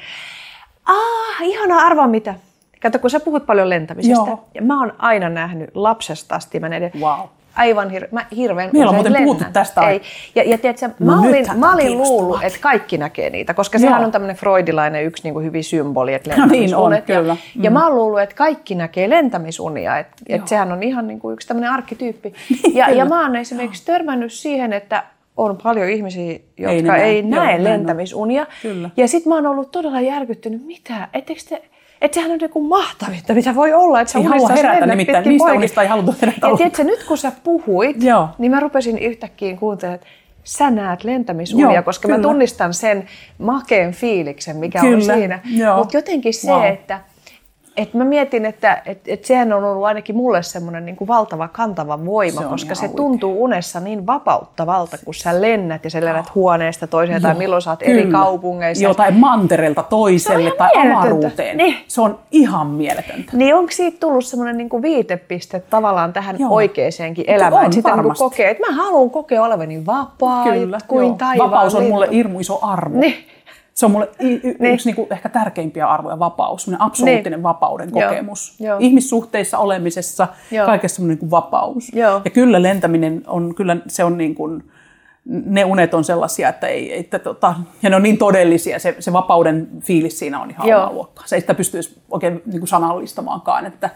Ah, ihanaa, arvaa mitä. Kato, kun sä puhut paljon lentämisestä, Joo. ja mä oon aina nähnyt lapsesta asti, mä näiden, Wow. Aivan hir- mä hirveän Meillä on muuten puhuttu lennän. tästä Ei. Ja, ja tiedätkö, No mä, olin, mä olin luullut, että kaikki näkee niitä, koska sehän Joo. on tämmöinen freudilainen yksi niin kuin hyvin symboli, että No niin on, lentämisunet. ja, kyllä. ja mä oon luullut, että kaikki näkee lentämisunia, että, että sehän on ihan niin kuin yksi tämmöinen arkkityyppi. Ja, ja mä oon esimerkiksi törmännyt siihen, että on paljon ihmisiä, jotka ei, näe. ei Joo, näe on. lentämisunia. Kyllä. Ja sitten mä oon ollut todella järkyttynyt, mitä, ettekö te, että sehän on joku mahtavinta, mitä voi olla, että sä Ei halua herätä nimittäin. Niistä poikin. unista ei haluta herätä Ja tiedätkö, nyt kun sä puhuit, Joo. niin mä rupesin yhtäkkiä kuuntelemaan, että sä näet lentämisunia, Joo, koska mä kyllä. tunnistan sen makeen fiiliksen, mikä on Kyllä, siinä. joo. Mutta jotenkin se, Wow. että että mä mietin, että et, et sehän on ollut ainakin mulle semmoinen niin kuin valtava kantava voima, Se on koska se huikea. tuntuu unessa niin vapauttavalta, kun sä lennät ja sä lennät huoneesta toiseen tai Joo, milloin sä oot eri kyllä. kaupungeissa. Joo, tai mantereelta toiselle tai avaruuteen. Niin. Se on ihan mieletöntä. Niin onko siitä tullut semmoinen niin viitepiste tavallaan tähän Joo. oikeeseenkin On elämään? että sitä niin varmasti. kokee, että mä haluan kokea olevani vapaa Kyllä, kuin taivaan Vapaus on mulle hirmu iso arvo. Niin. Se on mulle y- y- Niin. yksi niinku ehkä tärkeimpiä arvoja, vapaus, semmoinen absoluuttinen Niin. vapauden Joo, kokemus. joo. Ihmissuhteissa olemisessa, Joo. kaikessa semmoinen niinku vapaus. Joo. Ja kyllä lentäminen on, kyllä se on niin kuin, ne unet on sellaisia, että ei, että tota, ja ne on niin todellisia, se, se vapauden fiilis siinä on ihan Joo. omaa luokkaa. Se ei sitä pystyisi oikein niin kuin sanallistamaankaan, että,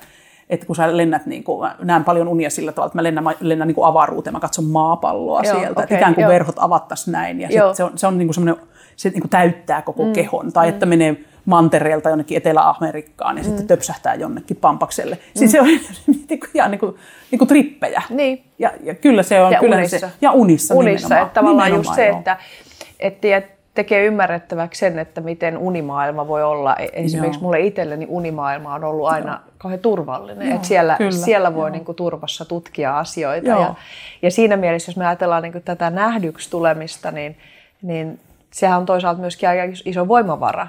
että kun sä lennät, niin kuin, mä näen paljon unia sillä tavalla, että mä lennän, mä lennän niin kuin avaruuteen, mä katson maapalloa Joo, sieltä, että okei, ikään kuin joo. verhot avattaisiin näin, ja Joo. sit se on, se on niin kuin semmoinen, se niin kuin täyttää koko mm. kehon, tai että menee mantereelta jonnekin Etelä-Amerikkaan ja mm. sitten töpsähtää jonnekin pampakselle. Siis se on niin kuin, ihan niin kuin, niin kuin trippejä. Niin. Ja, ja kyllä se on. Ja kyllä unissa. Se, ja unissa, unissa nimenomaan. että tavallaan Nimenomaan, just se, joo. että, että ja tekee ymmärrettäväksi sen, että miten unimaailma voi olla. E- Esimerkiksi Joo. mulle itselleni unimaailma on ollut aina kauhean turvallinen. Joo, että siellä, kyllä, siellä voi joo. niin kuin turvassa tutkia asioita. Joo. Ja, ja siinä mielessä, jos me ajatellaan niin kuin tätä nähdyksi tulemista, niin, niin sehän on toisaalta myöskin aika iso voimavara,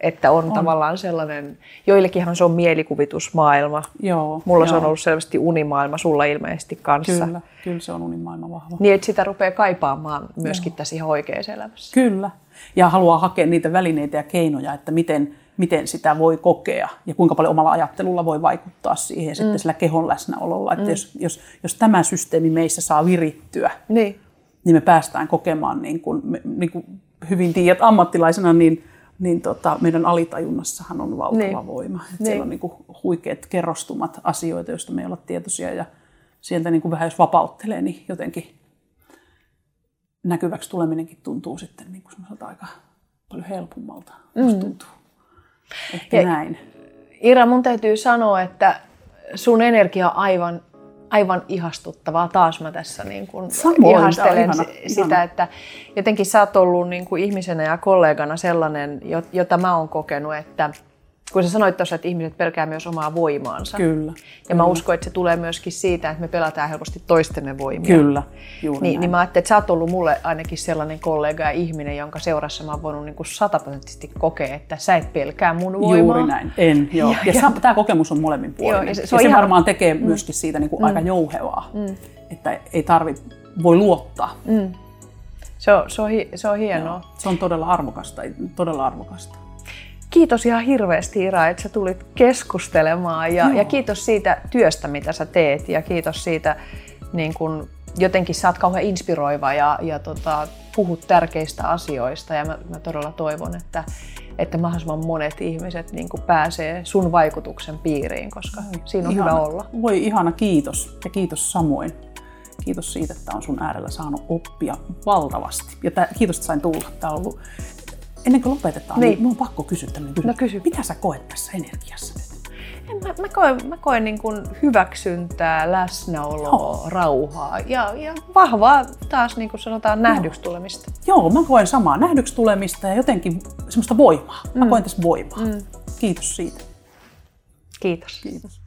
että on, on tavallaan sellainen, joillekinhan se on mielikuvitusmaailma. Joo, Mulla joo. se on ollut selvästi unimaailma, sulla ilmeisesti kanssa. Kyllä, kyllä se on unimaailma vahva. Niin, että sitä rupeaa kaipaamaan myöskin tässä ihan oikeassa elämässä. Kyllä. Ja haluaa hakea niitä välineitä ja keinoja, että miten, miten sitä voi kokea ja kuinka paljon omalla ajattelulla voi vaikuttaa siihen ja sitten Mm. sillä kehon läsnäololla. Että jos, jos, jos tämä systeemi meissä saa virittyä, Niin. niin me päästään kokemaan, niin kuin, niin kuin hyvin tiedät ammattilaisena, niin, niin tota, meidän alitajunnassahan on valtava Niin. voima. Et Niin. Siellä on niin kuin huikeat kerrostumat asioita, joista me ei olla tietoisia ja sieltä niin kuin vähän jos vapauttelee, niin jotenkin näkyväksi tuleminenkin tuntuu sitten niin kuin aika paljon helpommalta. Mm. tuntuu. Ehkä Ja- näin. Ira, mun täytyy sanoa, että sun energia on aivan, aivan ihastuttavaa. Taas mä tässä niin kuin Samoin, ihastelen ihana, si- sitä, ihana. että jotenkin sä oot ollut niin kuin ihmisenä ja kollegana sellainen, jo- jota mä oon kokenut, että kun sä sanoit tuossa, että ihmiset pelkää myös omaa voimaansa. Kyllä. Ja mä uskon, että se tulee myöskin siitä, että me pelätään helposti toistemme voimia. Kyllä, juuri Niin, näin. niin mä ajattelin, että sä oot ollut mulle ainakin sellainen kollega ja ihminen, jonka seurassa mä oon voinut niin kuin sataprosenttisesti kokea, että sä et pelkää mun voimaa. Juuri näin, en. Joo. Ja, ja, tämä kokemus on molemmin puolin. Joo, ja ja se, se- ja se ihan- varmaan tekee myöskin siitä niin kuin aika jouhevaa, että ei tarvi, voi luottaa. Se on, se on, hi- se on hienoa. Se on todella arvokasta, todella arvokasta. Kiitos ihan hirveästi Ira, että sä tulit keskustelemaan ja, Joo. ja kiitos siitä työstä, mitä sä teet ja kiitos siitä, niin kun jotenkin sä oot kauhean inspiroiva ja, ja tota, puhut tärkeistä asioista ja mä, mä todella toivon, että, että mahdollisimman monet ihmiset niin pääsee sun vaikutuksen piiriin, koska siinä on ihana, hyvä olla. Voi ihana kiitos ja kiitos samoin. Kiitos siitä, että on sun äärellä saanut oppia valtavasti. Ja tää, kiitos, että sain tulla. Tämä on ollut... Ennen kuin lopetetaan, niin, Niin. minun on pakko kysyä tämmöinen kysymys. No kysy. Mitä sä koet tässä energiassa nyt? En Mä, mä koen, mä koen niin kuin hyväksyntää, läsnäoloa, Joo. rauhaa ja, ja vahvaa taas niin kuin sanotaan nähdyksi tulemista. Joo, mä koen samaa nähdyksi tulemista ja jotenkin semmoista voimaa. Mä koen tässä voimaa. Kiitos siitä. Kiitos. Kiitos.